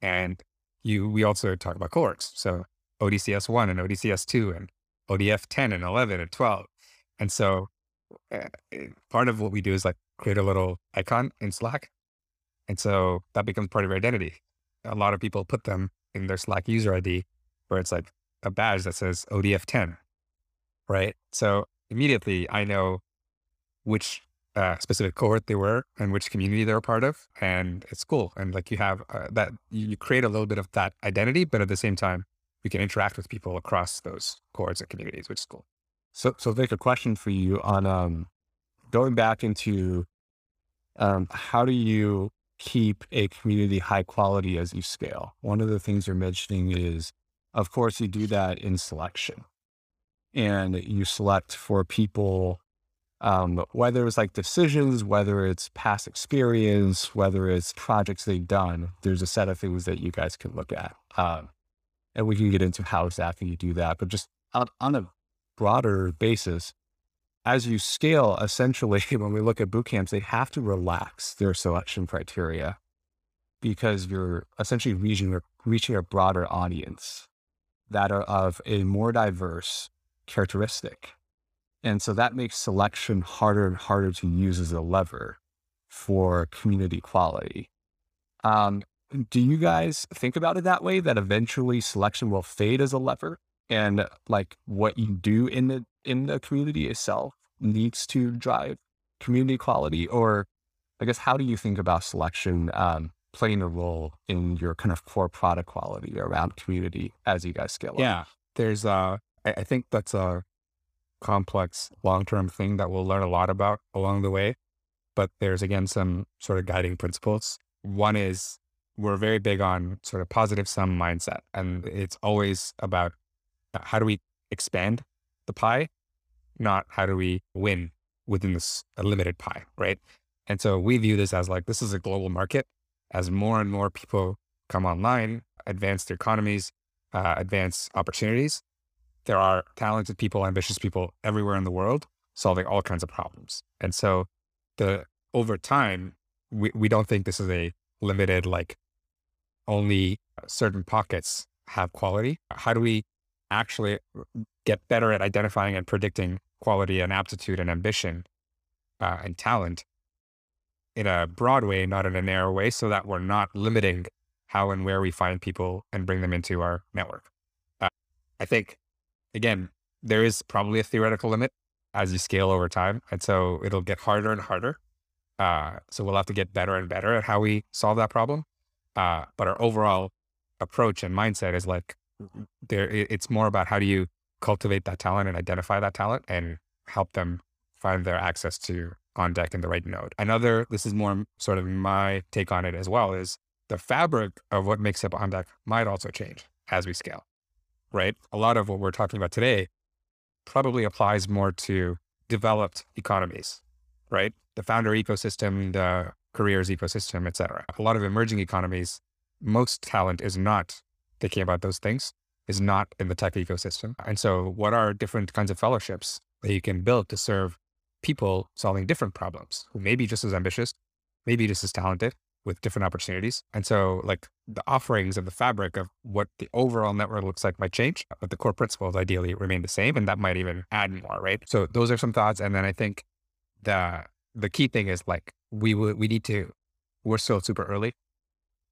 and you we also talk about cohorts. So ODCS one and ODCS two and ODF ten and eleven and twelve, and so uh, part of what we do is like create a little icon in Slack, and so that becomes part of your identity. A lot of people put them in their Slack user ID, where it's like a badge that says ODF ten, right? So immediately I know which uh, specific cohort they were and which community they were part of. And it's cool. And like you have uh, that, you create a little bit of that identity, but at the same time, you can interact with people across those cohorts and communities, which is cool. So, so Vic, a question for you on um, going back into um, how do you keep a community high quality as you scale? One of the things you're mentioning is, of course, you do that in selection and you select for people um, whether it's like decisions, whether it's past experience, whether it's projects they've done, there's a set of things that you guys can look at. Um, and we can get into how exactly you do that. But just on, on a broader basis, as you scale, essentially, when we look at boot camps, they have to relax their selection criteria because you're essentially reaching, reaching a broader audience that are of a more diverse characteristic. And so that makes selection harder and harder to use as a lever for community quality. Um, do you guys think about it that way that eventually selection will fade as a lever and like what you do in the in the community itself needs to drive community quality or I guess how do you think about selection um, playing a role in your kind of core product quality around community as you guys scale yeah, up? Yeah, there's uh I, I think that's a complex long term thing that we'll learn a lot about along the way. But there's again some sort of guiding principles. One is we're very big on sort of positive sum mindset. And it's always about how do we expand the pie, not how do we win within this limited pie, right? And so we view this as like this is a global market. As more and more people come online, advance their economies, uh, advance opportunities, there are talented people, ambitious people everywhere in the world solving all kinds of problems. And so the over time, we, we don't think this is a limited, like only certain pockets have quality. How do we actually get better at identifying and predicting quality and aptitude and ambition uh, and talent in a broad way, not in a narrow way, so that we're not limiting how and where we find people and bring them into our network. Uh, I think again, there is probably a theoretical limit as you scale over time. And so it'll get harder and harder. Uh, so we'll have to get better and better at how we solve that problem. Uh, but our overall approach and mindset is like there, it's more about how do you cultivate that talent and identify that talent and help them find their access to on deck in the right node. Another, this is more sort of my take on it as well, is the fabric of what makes up on deck might also change as we scale right? A lot of what we're talking about today probably applies more to developed economies, right? The founder ecosystem, the careers ecosystem, et cetera. A lot of emerging economies, most talent is not thinking about those things, is not in the tech ecosystem. And so what are different kinds of fellowships that you can build to serve people solving different problems who may be just as ambitious, maybe just as talented, with different opportunities. And so like the offerings of the fabric of what the overall network looks like might change, but the core principles ideally remain the same. And that might even add more, right? So those are some thoughts. And then I think the the key thing is like we would we need to we're still super early.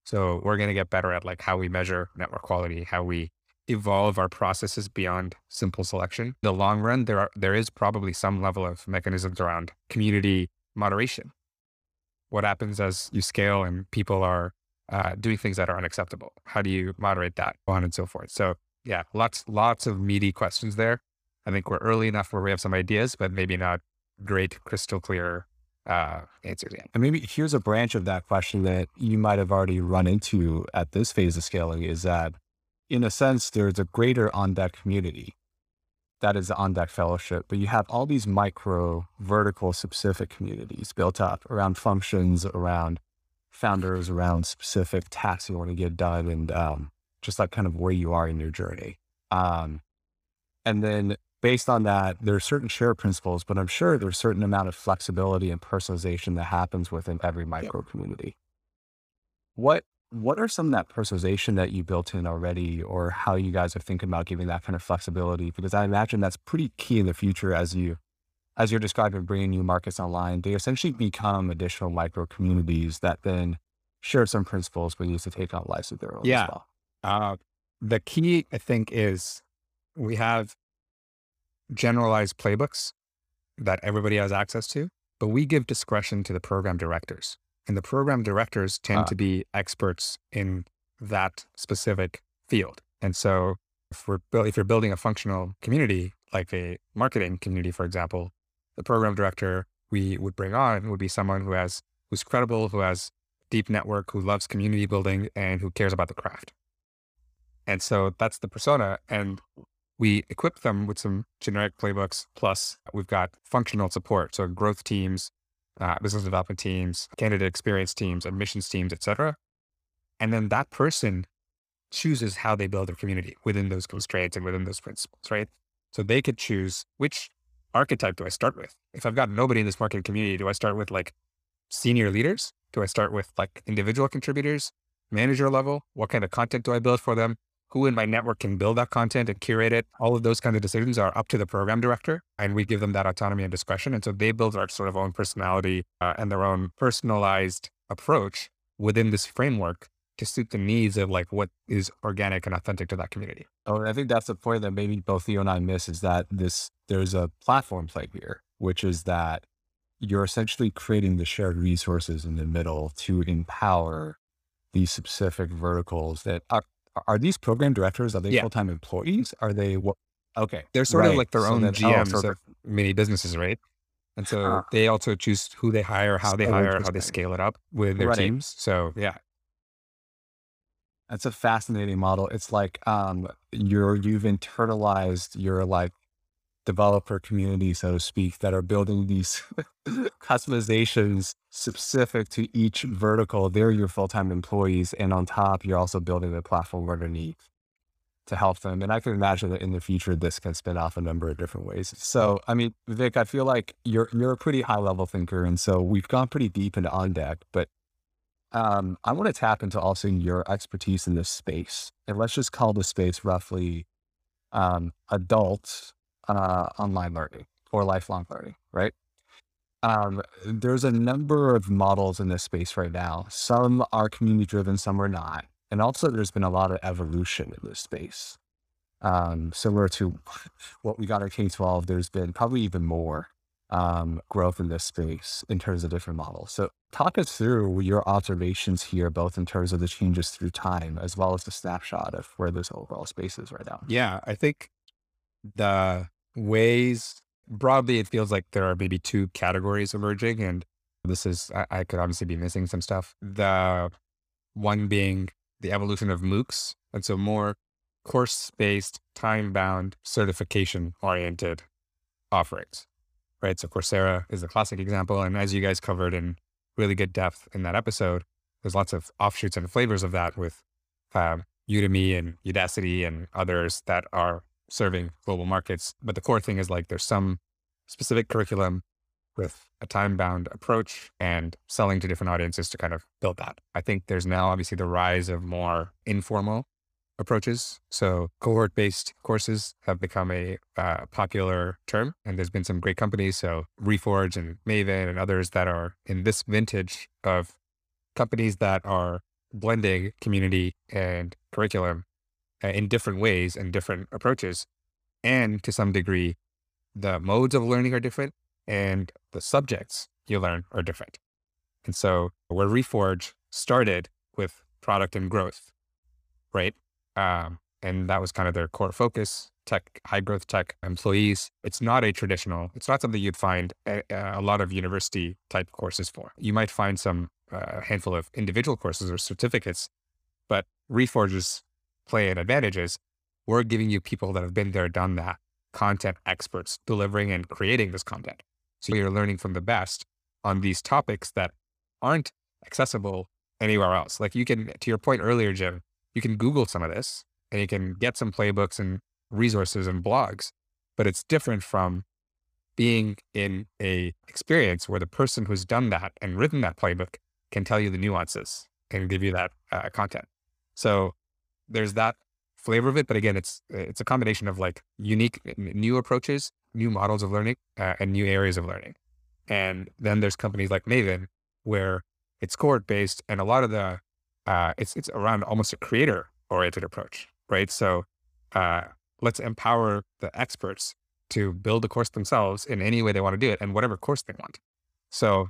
So we're gonna get better at like how we measure network quality, how we evolve our processes beyond simple selection. The long run, there are there is probably some level of mechanisms around community moderation what happens as you scale and people are uh, doing things that are unacceptable? How do you moderate that, on and so forth? So yeah, lots lots of meaty questions there. I think we're early enough where we have some ideas, but maybe not great, crystal clear uh, answers yet. And maybe here's a branch of that question that you might have already run into at this phase of scaling is that, in a sense, there's a greater on that community that is the on deck fellowship, but you have all these micro vertical specific communities built up around functions, around founders, around specific tasks you want to get done, and um, just like kind of where you are in your journey. Um, and then based on that, there are certain shared principles, but I'm sure there's a certain amount of flexibility and personalization that happens within every micro community. What what are some of that personalization that you built in already, or how you guys are thinking about giving that kind of flexibility? Because I imagine that's pretty key in the future as you as you're describing bringing new markets online. They essentially become additional micro communities that then share some principles but use to take on lives of their own Yeah. as well. Uh, the key, I think, is we have generalized playbooks that everybody has access to, but we give discretion to the program directors. And the program directors tend Ah. to be experts in that specific field. And so if we're if you're building a functional community, like a marketing community, for example, the program director we would bring on would be someone who has who's credible, who has deep network, who loves community building, and who cares about the craft. And so that's the persona. And we equip them with some generic playbooks. Plus, we've got functional support. So, growth teams, uh, business development teams, candidate experience teams, admissions teams, et cetera. And then that person chooses how they build their community within those constraints and within those principles, right? So, they could choose which archetype do I start with? If I've got nobody in this marketing community, do I start with like senior leaders? Do I start with like individual contributors, manager level? What kind of content do I build for them? Who in my network can build that content and curate it? All of those kinds of decisions are up to the program director, and we give them that autonomy and discretion. And so they build their sort of own personality uh, and their own personalized approach within this framework to suit the needs of like what is organic and authentic to that community. Oh, and I think that's the point that maybe both you and I miss is that this there's a platform play here, which is that you're essentially creating the shared resources in the middle to empower these specific verticals that are are these program directors, are they Yeah. full-time employees? Are they what okay. They're sort of like their So own oh, GMs of many businesses, right? And so Huh. they also choose who they hire, how they hire, how they scale it up with their Right. teams. So yeah, That's a fascinating model. It's like um you're you've internalized your like developer community, so to speak, that are building these customizations specific to each vertical. They're your full-time employees. And on top, you're also building the platform underneath to help them. And I can imagine that in the future this can spin off a number of different ways. So I mean, Vic, I feel like you're you're a pretty high level thinker. And so we've gone pretty deep into on deck, but um, I want to tap into also your expertise in this space. And let's just call the space roughly um, adult uh, online learning or lifelong learning, right? Um, there's a number of models in this space right now. Some are community driven, some are not. And also, there's been a lot of evolution in this space. Um, similar to what we got at K 12, there's been probably even more um, growth in this space in terms of different models. So, talk us through your observations here, both in terms of the changes through time as well as the snapshot of where this overall space is right now. yeah. I think the ways broadly, it feels like there are maybe two categories emerging, and this is I, I could obviously be missing some stuff. The one being the evolution of MOOCs, and so more course-based, time-bound, certification-oriented offerings, right? So Coursera is a classic example, and as you guys covered in really good depth in that episode, there's lots of offshoots and flavors of that with um, Udemy and Udacity and others that are serving global markets. But the core thing is like there's some specific curriculum with a time bound approach and selling to different audiences to kind of build that. I think there's now obviously the rise of more informal approaches. So cohort based courses have become a uh, popular term, and there's been some great companies. So Reforge and Maven and others that are in this vintage of companies that are blending community and curriculum uh, in different ways and different approaches. And to some degree, the modes of learning are different and the subjects you learn are different. And so where Reforge started with product and growth, right? Um, and that was kind of their core focus, tech, high growth tech employees. It's not a traditional, it's not something you'd find a, a lot of university type courses for. You might find some uh, handful of individual courses or certificates, but Reforge's play and advantages, we're giving you people that have been there, done that, content experts delivering and creating this content. So you're learning from the best on these topics that aren't accessible anywhere else. Like you can, to your point earlier, Jim, you can Google some of this and you can get some playbooks and resources and blogs, but it's different from being in a experience where the person who's done that and written that playbook can tell you the nuances and give you that uh, content. So there's that flavor of it, but again, it's it's a combination of like unique new approaches, new models of learning, uh, and new areas of learning. And then there's companies like Maven where it's cohort based, and a lot of the uh, it's it's around almost a creator oriented approach, right? So uh, let's empower the experts to build the course themselves in any way they want to do it, and whatever course they want. So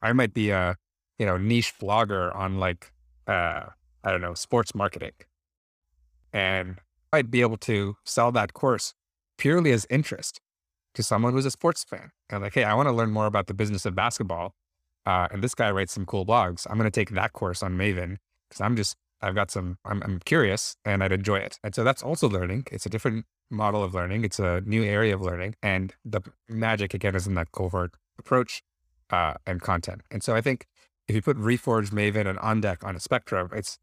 I might be a you know niche blogger on like uh, I don't know sports marketing, and I'd be able to sell that course purely as interest to someone who's a sports fan. And like, hey, I want to learn more about the business of basketball. Uh, and this guy writes some cool blogs. I'm going to take that course on Maven because I'm just, I've got some, I'm, I'm curious and I'd enjoy it. And so that's also learning. It's a different model of learning. It's a new area of learning. And the magic, again, is in that cohort approach uh, and content. And so I think if you put Reforge, Maven, and OnDeck on a spectrum, it's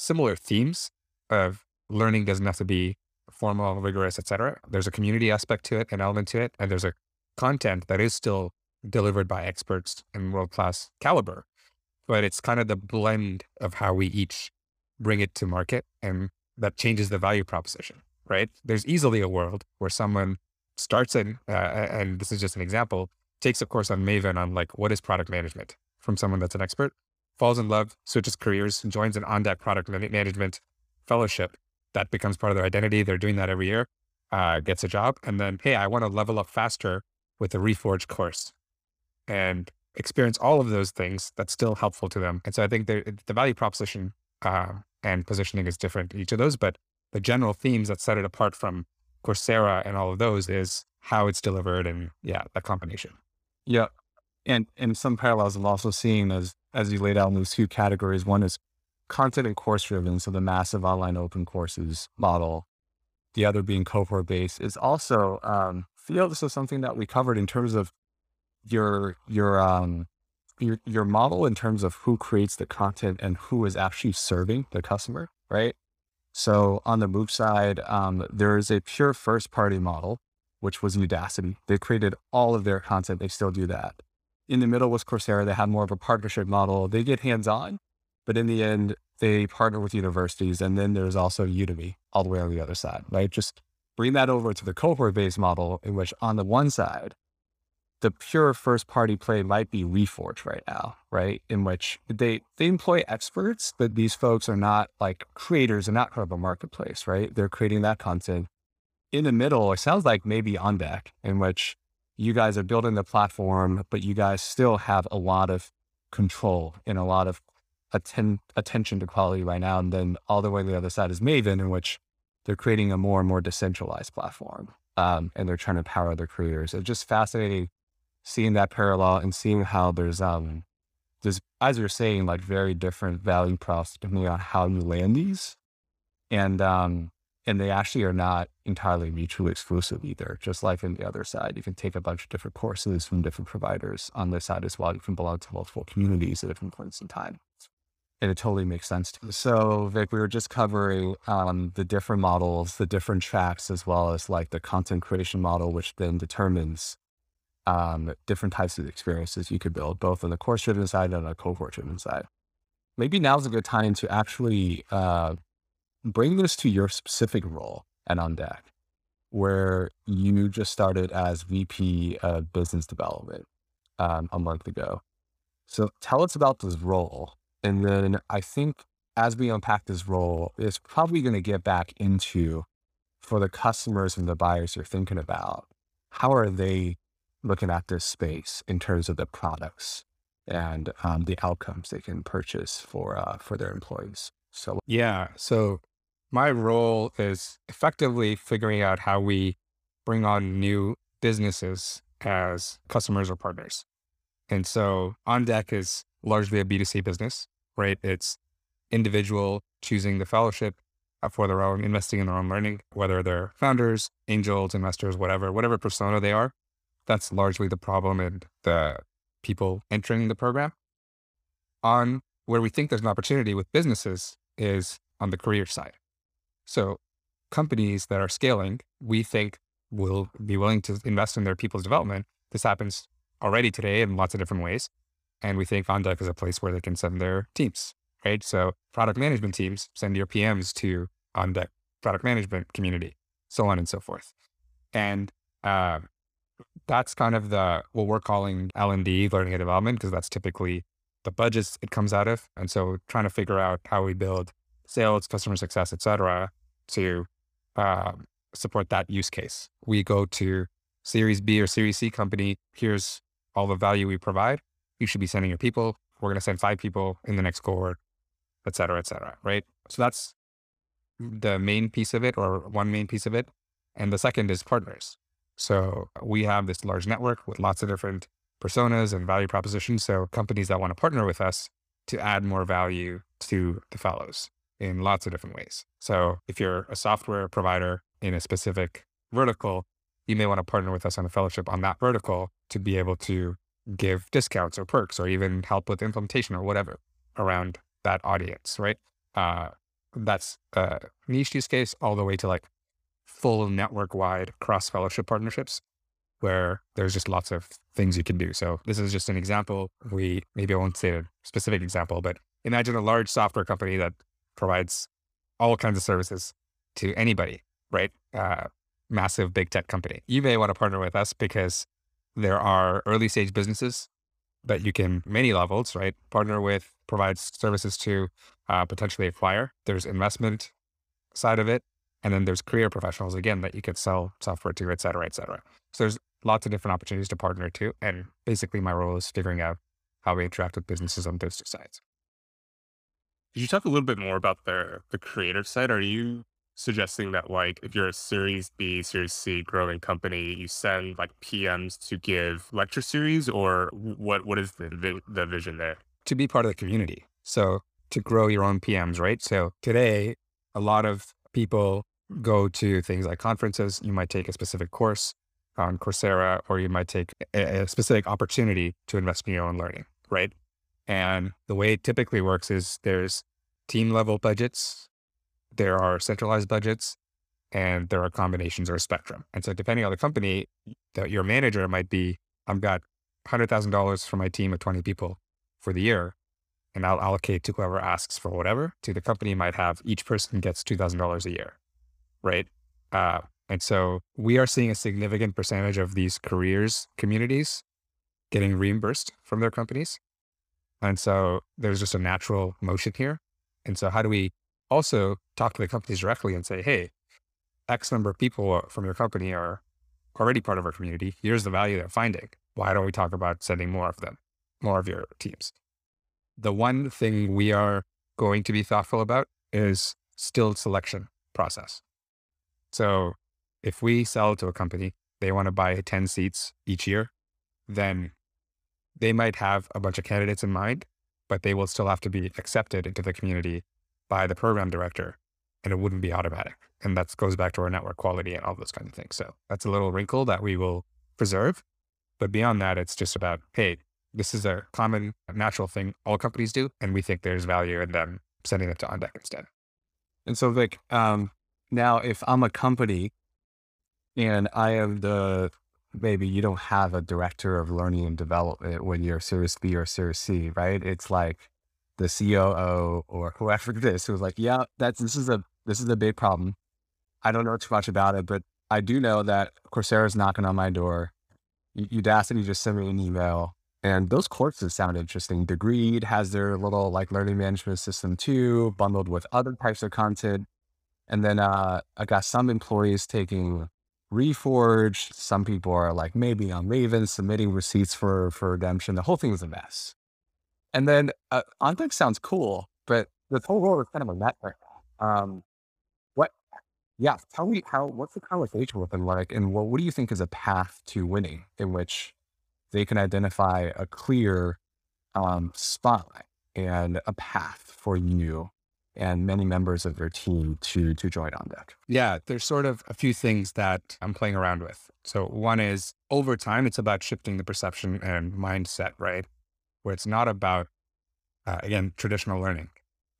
similar themes of learning doesn't have to be formal, rigorous, etc. There's a community aspect to it, an element to it, and there's a content that is still delivered by experts in world class caliber. But it's kind of the blend of how we each bring it to market, and that changes the value proposition, right? There's easily a world where someone starts in, uh, and this is just an example, takes a course on Maven on like what is product management from someone that's an expert, falls in love, switches careers, joins an OnDeck product management fellowship, that becomes part of their identity. They're doing that every year, uh, gets a job. And then, hey, I want to level up faster with a Reforge course and experience all of those things that's still helpful to them. And so I think the value proposition uh, and positioning is different each of those, but the general themes that set it apart from Coursera and all of those is how it's delivered and yeah, that combination. Yeah. And and some parallels I'm also seeing as as you laid out in those two categories. One is content and course driven, so the massive online open courses model, the other being cohort based, is also um, feel this is something that we covered in terms of your your um your your model in terms of who creates the content and who is actually serving the customer, right? So on the MOOC side, um, there is a pure first party model, which was Udacity. They created all of their content. They still do that. In the middle was Coursera. They had more of a partnership model. They get hands on, but in the end, they partner with universities. And then there's also Udemy all the way on the other side, right? Just bring that over to the cohort based model, in which on the one side, the pure first party play might be Reforge right now, right? In which they they employ experts, but these folks are not like creators and not kind of a marketplace, right? They're creating that content. In the middle, it sounds like maybe OnDeck, in which you guys are building the platform, but you guys still have a lot of control and a lot of atten- attention to quality right now. And then all the way to the other side is Maven, in which they're creating a more and more decentralized platform. Um, and they're trying to power their creators. It's just fascinating seeing that parallel and seeing how there's, um, there's, as you're saying, like very different value props depending on how you land these. And, um, and they actually are not entirely mutually exclusive either. Just like in the other side, you can take a bunch of different courses from different providers on this side as well. You can belong to multiple communities at different points in time and it totally makes sense to me. So, Vic, we were just covering um, the different models, the different tracks, as well as like the content creation model, which then determines um, different types of experiences you could build, both on the course driven side and on the cohort driven side. Maybe now's a good time to actually uh, bring this to your specific role at OnDeck, where you just started as VP of Business Development um, a month ago. So, tell us about this role and then I think as we unpack this role, it's probably going to get back into for the customers and the buyers you're thinking about, how are they looking at this space in terms of the products and um, the outcomes they can purchase for uh, for their employees? So yeah, so my role is effectively figuring out how we bring on new businesses as customers or partners. And so OnDeck is largely a B2C business, right? It's individual choosing the fellowship uh, for their own, investing in their own learning, whether they're founders, angels, investors, whatever, whatever persona they are. That's largely the problem and the people entering the program. On where we think there's an opportunity with businesses is on the career side. So companies that are scaling, we think will be willing to invest in their people's development. This happens already today in lots of different ways. And we think OnDeck is a place where they can send their teams, right? So product management teams send your PMs to OnDeck product management community, so on and so forth. And uh, that's kind of the what we're calling L&D, learning and development, because that's typically the budgets it comes out of. And so trying to figure out how we build sales, customer success, et cetera, to um, support that use case. We go to Series B or Series C company. Here's all the value we provide. You should be sending your people. We're going to send five people in the next cohort, et cetera, et cetera. Right. So that's the main piece of it or one main piece of it. And the second is partners. So we have this large network with lots of different personas and value propositions. So companies that want to partner with us to add more value to the fellows in lots of different ways. So if you're a software provider in a specific vertical, you may want to partner with us on a fellowship on that vertical to be able to give discounts or perks or even help with implementation or whatever around that audience, right? Uh, that's a niche use case all the way to like full network wide cross fellowship partnerships where there's just lots of things you can do. So this is just an example. We maybe I won't say a specific example, but imagine a large software company that provides all kinds of services to anybody, right? Uh, massive big tech company. You may want to partner with us because there are early stage businesses that you can many levels, right? Partner with, provide services to, uh, potentially acquire. There's investment side of it. And then there's career professionals again that you could sell software to, et cetera, et cetera. So there's lots of different opportunities to partner to. And basically my role is figuring out how we interact with businesses on those two sides. Could you talk a little bit more about the the creative side? Are you suggesting that like if you're a Series B, Series C growing company, you send like PMs to give lecture series, or what? What is the the vision there? To be part of the community. So to grow your own PMs, right? So today, a lot of people go to things like conferences. You might take a specific course on Coursera, or you might take a, a specific opportunity to invest in your own learning, right? And the way it typically works is there's team level budgets, there are centralized budgets, and there are combinations or spectrum. And so depending on the company, that your manager might be, I've got $100,000 for my team of 20 people for the year, and I'll allocate to whoever asks for whatever. To the company might have each person gets $2,000 a year, right? Uh, and so we are seeing a significant percentage of these careers communities getting reimbursed from their companies. And so there's just a natural motion here. And so how do we also talk to the companies directly and say, hey, X number of people from your company are already part of our community. Here's the value they're finding. Why don't we talk about sending more of them, more of your teams? The one thing we are going to be thoughtful about is still selection process. So if we sell to a company, they want to buy 10 seats each year, then they might have a bunch of candidates in mind, but they will still have to be accepted into the community by the program director and it wouldn't be automatic. And that goes back to our network quality and all those kinds of things. So that's a little wrinkle that we will preserve. But beyond that, it's just about, hey, this is a common natural thing all companies do. And we think there's value in them sending it to OnDeck instead. And so Vic, um, now if I'm a company and I am the maybe you don't have a director of learning and development when you're Series B or Series C, right? It's like the COO or whoever it is who's like, yeah, that's this is a this is a big problem. I don't know too much about it, but I do know that Coursera is knocking on my door. Udacity just sent me an email, and those courses sound interesting. Degreed has their little like learning management system too, bundled with other types of content. And then uh, I got some employees taking Reforged. Some people are like maybe on Maven submitting receipts for for redemption. The whole thing is a mess. And then uh, OnDeck sounds cool, but this whole world is kind of a mess right now. Um, what? Yeah, tell me how. What's the conversation with them like, and what what do you think is a path to winning in which they can identify a clear um, spot and a path for you and many members of their team to to join OnDeck? Yeah, there's sort of a few things that I'm playing around with. So one is over time, it's about shifting the perception and mindset, right? Where it's not about uh, again traditional learning.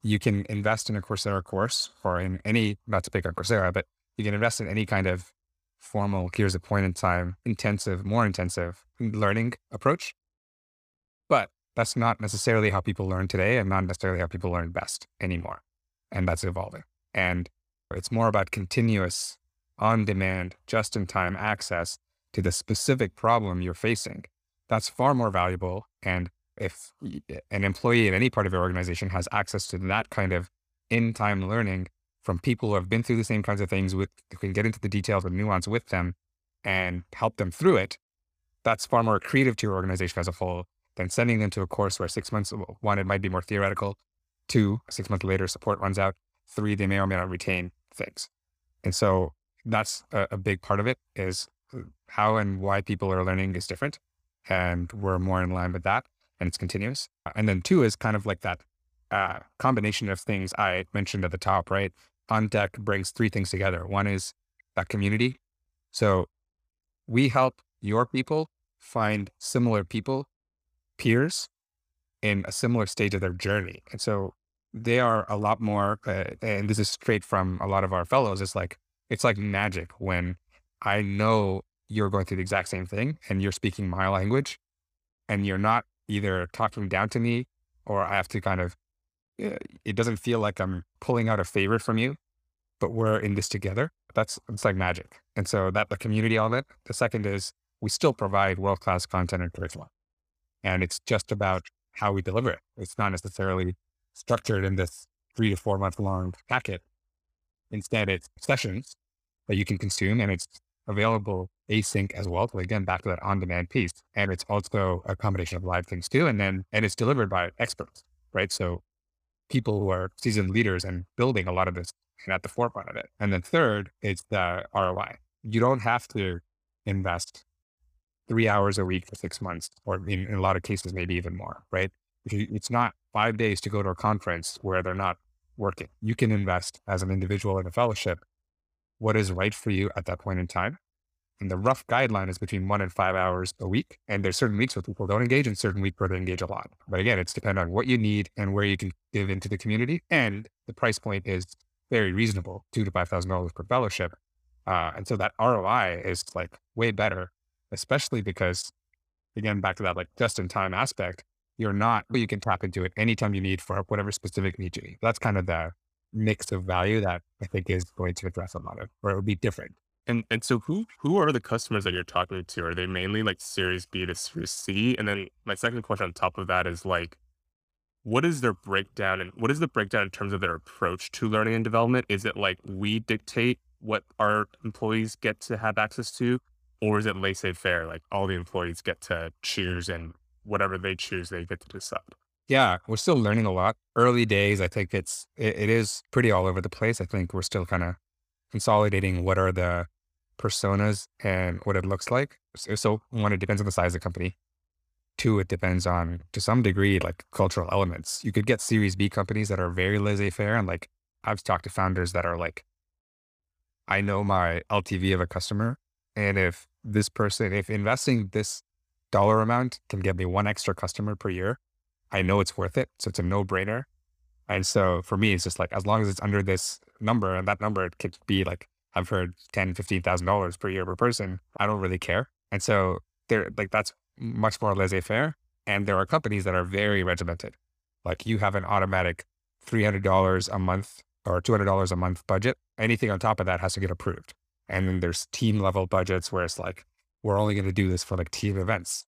You can invest in a Coursera course or in any not to pick on Coursera, but you can invest in any kind of formal, here's a point in time, intensive, more intensive learning approach. But that's not necessarily how people learn today and not necessarily how people learn best anymore. And that's evolving. And it's more about continuous, on demand, just in time access to the specific problem you're facing. That's far more valuable. And if an employee in any part of your organization has access to that kind of in time learning from people who have been through the same kinds of things with, who can get into the details and nuance with them and help them through it, that's far more creative to your organization as a whole than sending them to a course where six months, one, it might be more theoretical. Two, six months later, support runs out. Three, they may or may not retain things. And so that's a, a big part of it is uh, how and why people are learning is different. And we're more in line with that and it's continuous. And then two is kind of like that uh, combination of things I mentioned at the top, right? OnDeck brings three things together. One is that community. So we help your people find similar people, peers in a similar stage of their journey. And so they are a lot more, uh, and this is straight from a lot of our fellows. It's like, it's like magic when I know you're going through the exact same thing and you're speaking my language and you're not either talking down to me or I have to kind of, eh, it doesn't feel like I'm pulling out a favor from you, but we're in this together. That's, it's like magic. And so that the community element. The second is we still provide world-class content and curriculum. And it's just about how we deliver it. It's not necessarily structured in this three to four month long packet. Instead, it's sessions that you can consume and it's available async as well. So again, back to that on-demand piece. And it's also a combination of live things too. And then, and it's delivered by experts, right? So people who are seasoned leaders and building a lot of this and at the forefront of it. And then third, it's the ROI. You don't have to invest three hours a week for six months, or in, in a lot of cases, maybe even more, right? It's not five days to go to a conference where they're not working. You can invest as an individual in a fellowship what is right for you at that point in time and the rough guideline is between one and five hours a week. And there's certain weeks where people don't engage and certain weeks where they engage a lot. But again, it's dependent on what you need and where you can give into the community. And the price point is very reasonable, two to five thousand dollars per fellowship. Uh, and so that ROI is like way better, especially because again, back to that like just in time aspect, you're not, but you can tap into it anytime you need for whatever specific need you need. That's kind of the mix of value that I think is going to address a lot of, or it would be different and and so who who are the customers that you're talking to? Are they mainly like Series B to Series C? And then my second question on top of that is like, what is their breakdown and what is the breakdown in terms of their approach to learning and development? Is it like we dictate what our employees get to have access to, or is it laissez faire? Like all the employees get to choose and whatever they choose, they get to decide. Yeah, we're still learning a lot. Early days, I think it's it, it is pretty all over the place. I think we're still kind of consolidating what are the personas and what it looks like. So, uh, so one, it depends on the size of the company. Two, it depends on to some degree like cultural elements. You could get Series B companies that are very laissez-faire, and like I've talked to founders that are like, I know my LTV of a customer, and if this person, if investing this dollar amount can get me one extra customer per year, I know it's worth it. So it's a no-brainer. And so for me, it's just like as long as it's under this number, and that number it could be like I've heard ten, fifteen thousand dollars per year per person. I don't really care. And so they're like that's much more laissez-faire. And there are companies that are very regimented. Like you have an automatic three hundred dollars a month or two hundred dollars a month budget. Anything on top of that has to get approved. And then there's team level budgets where it's like, we're only going to do this for like team events.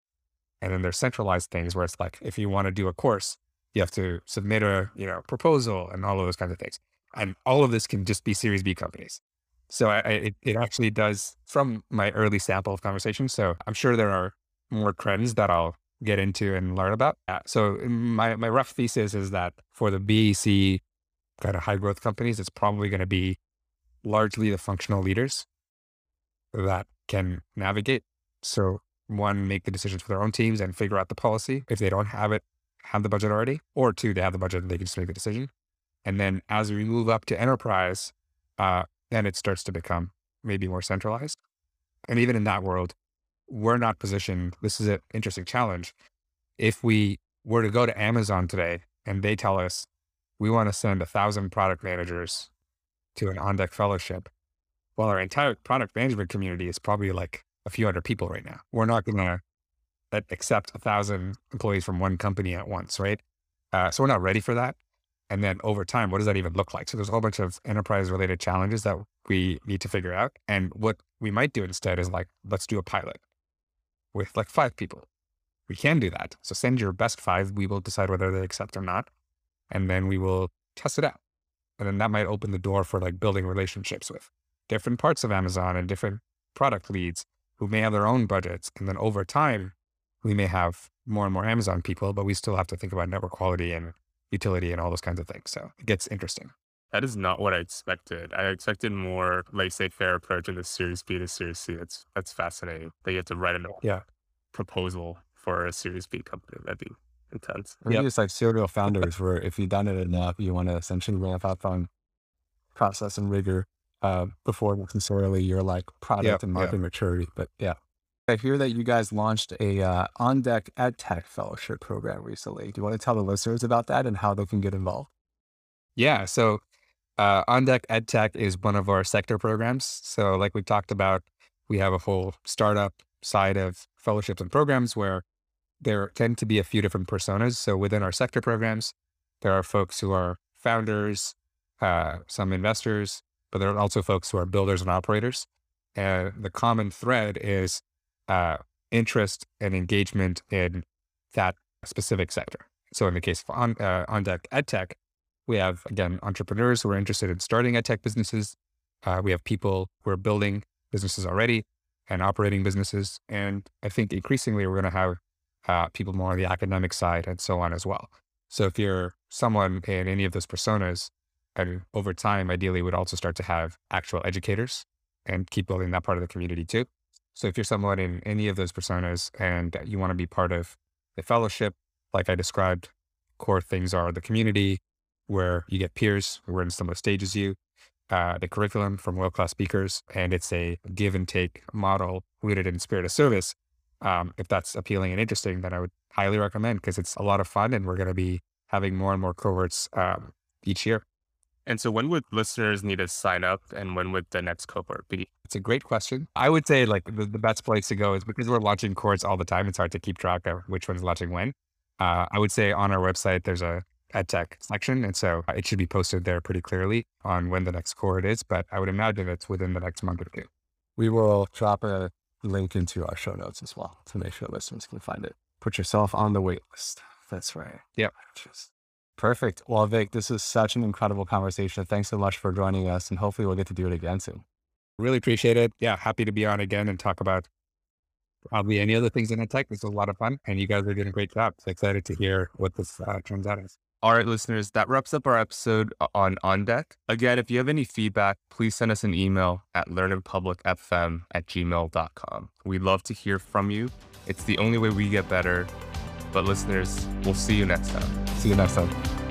And then there's centralized things where it's like, if you want to do a course, you have to submit a you know proposal and all of those kinds of things. And all of this can just be Series B companies. So I, it, it actually does from my early sample of conversations. So I'm sure there are more trends that I'll get into and learn about. Uh, so mm, my, my rough thesis is that for the BEC kind of high growth companies, it's probably going to be largely the functional leaders that can navigate. So one, make the decisions for their own teams and figure out the policy. If they don't have it, have the budget already, or two, they have the budget and they can just make the decision. And then as we move up to enterprise, uh, then it starts to become maybe more centralized. And even in that world, we're not positioned. This is an interesting challenge. If we were to go to Amazon today and they tell us we want to send a thousand product managers to an OnDeck fellowship, Well, our entire product management community is probably like a few hundred people right now. We're not going to accept a thousand employees from one company at once, right? Uh, so we're not ready for that. And then over time, what does that even look like? So there's a whole bunch of enterprise related challenges that we need to figure out. And what we might do instead is like, let's do a pilot with like five people. We can do that. So send your best five. We will decide whether they accept or not. And then we will test it out. And then that might open the door for like building relationships with different parts of Amazon and different product leads who may have their own budgets. And then over time, we may have more and more Amazon people, but we still have to think about network quality and utility and all those kinds of things. So it gets interesting. That is not what I expected. I expected more laissez-faire approach in the Series B to Series C. That's that's fascinating. That you have to write a yeah. proposal for a Series B company. That'd be intense. Maybe yep. it's like serial founders, where if you've done it enough, you want to essentially ramp up on process and rigor uh, before necessarily your like product yep, and market yep. maturity. But yeah. I hear that you guys launched a uh, OnDeck ed tech Fellowship program recently. Do you want to tell the listeners about that and how they can get involved? Yeah. So, uh, OnDeck ed tech is one of our sector programs. So, like we talked about, we have a whole startup side of fellowships and programs where there tend to be a few different personas. So, within our sector programs, there are folks who are founders, uh, some investors, but there are also folks who are builders and operators. And the common thread is uh, interest and engagement in that specific sector. So in the case of on, uh, OnDeck edtech, we have again entrepreneurs who are interested in starting edtech businesses. Uh, we have people who are building businesses already and operating businesses, and I think increasingly we're going to have uh, people more on the academic side and so on as well. So if you're someone in any of those personas, and over time, ideally, would also start to have actual educators and keep building that part of the community too. So if you're someone in any of those personas and you want to be part of the fellowship, like I described, core things are the community where you get peers who are in similar stages you, uh, the curriculum from world-class speakers, and it's a give and take model rooted in spirit of service. Um, if that's appealing and interesting, then I would highly recommend because it's a lot of fun and we're going to be having more and more cohorts um, each year. And so when would listeners need to sign up and when would the next cohort be? It's a great question. I would say like the, the best place to go is because we're launching cohorts all the time. It's hard to keep track of which one's launching when. Uh, I would say on our website, there's a EdTech section. And so it should be posted there pretty clearly on when the next cohort is. But I would imagine it's within the next month or two. We will drop a link into our show notes as well to make sure listeners can find it. Put yourself on the wait list. That's right. Yep. Just Perfect. Well, Vic, this is such an incredible conversation. Thanks so much for joining us, and hopefully we'll get to do it again soon. Really appreciate it. Yeah, happy to be on again and talk about probably any other things in ed tech. This was a lot of fun, and you guys are doing a great job. So excited to hear what this uh, turns out as. All right, listeners, that wraps up our episode on OnDeck. Again, if you have any feedback, please send us an email at learninpublicfm at gmail.com. We'd love to hear from you. It's the only way we get better but listeners, we'll see you next time. See you next time.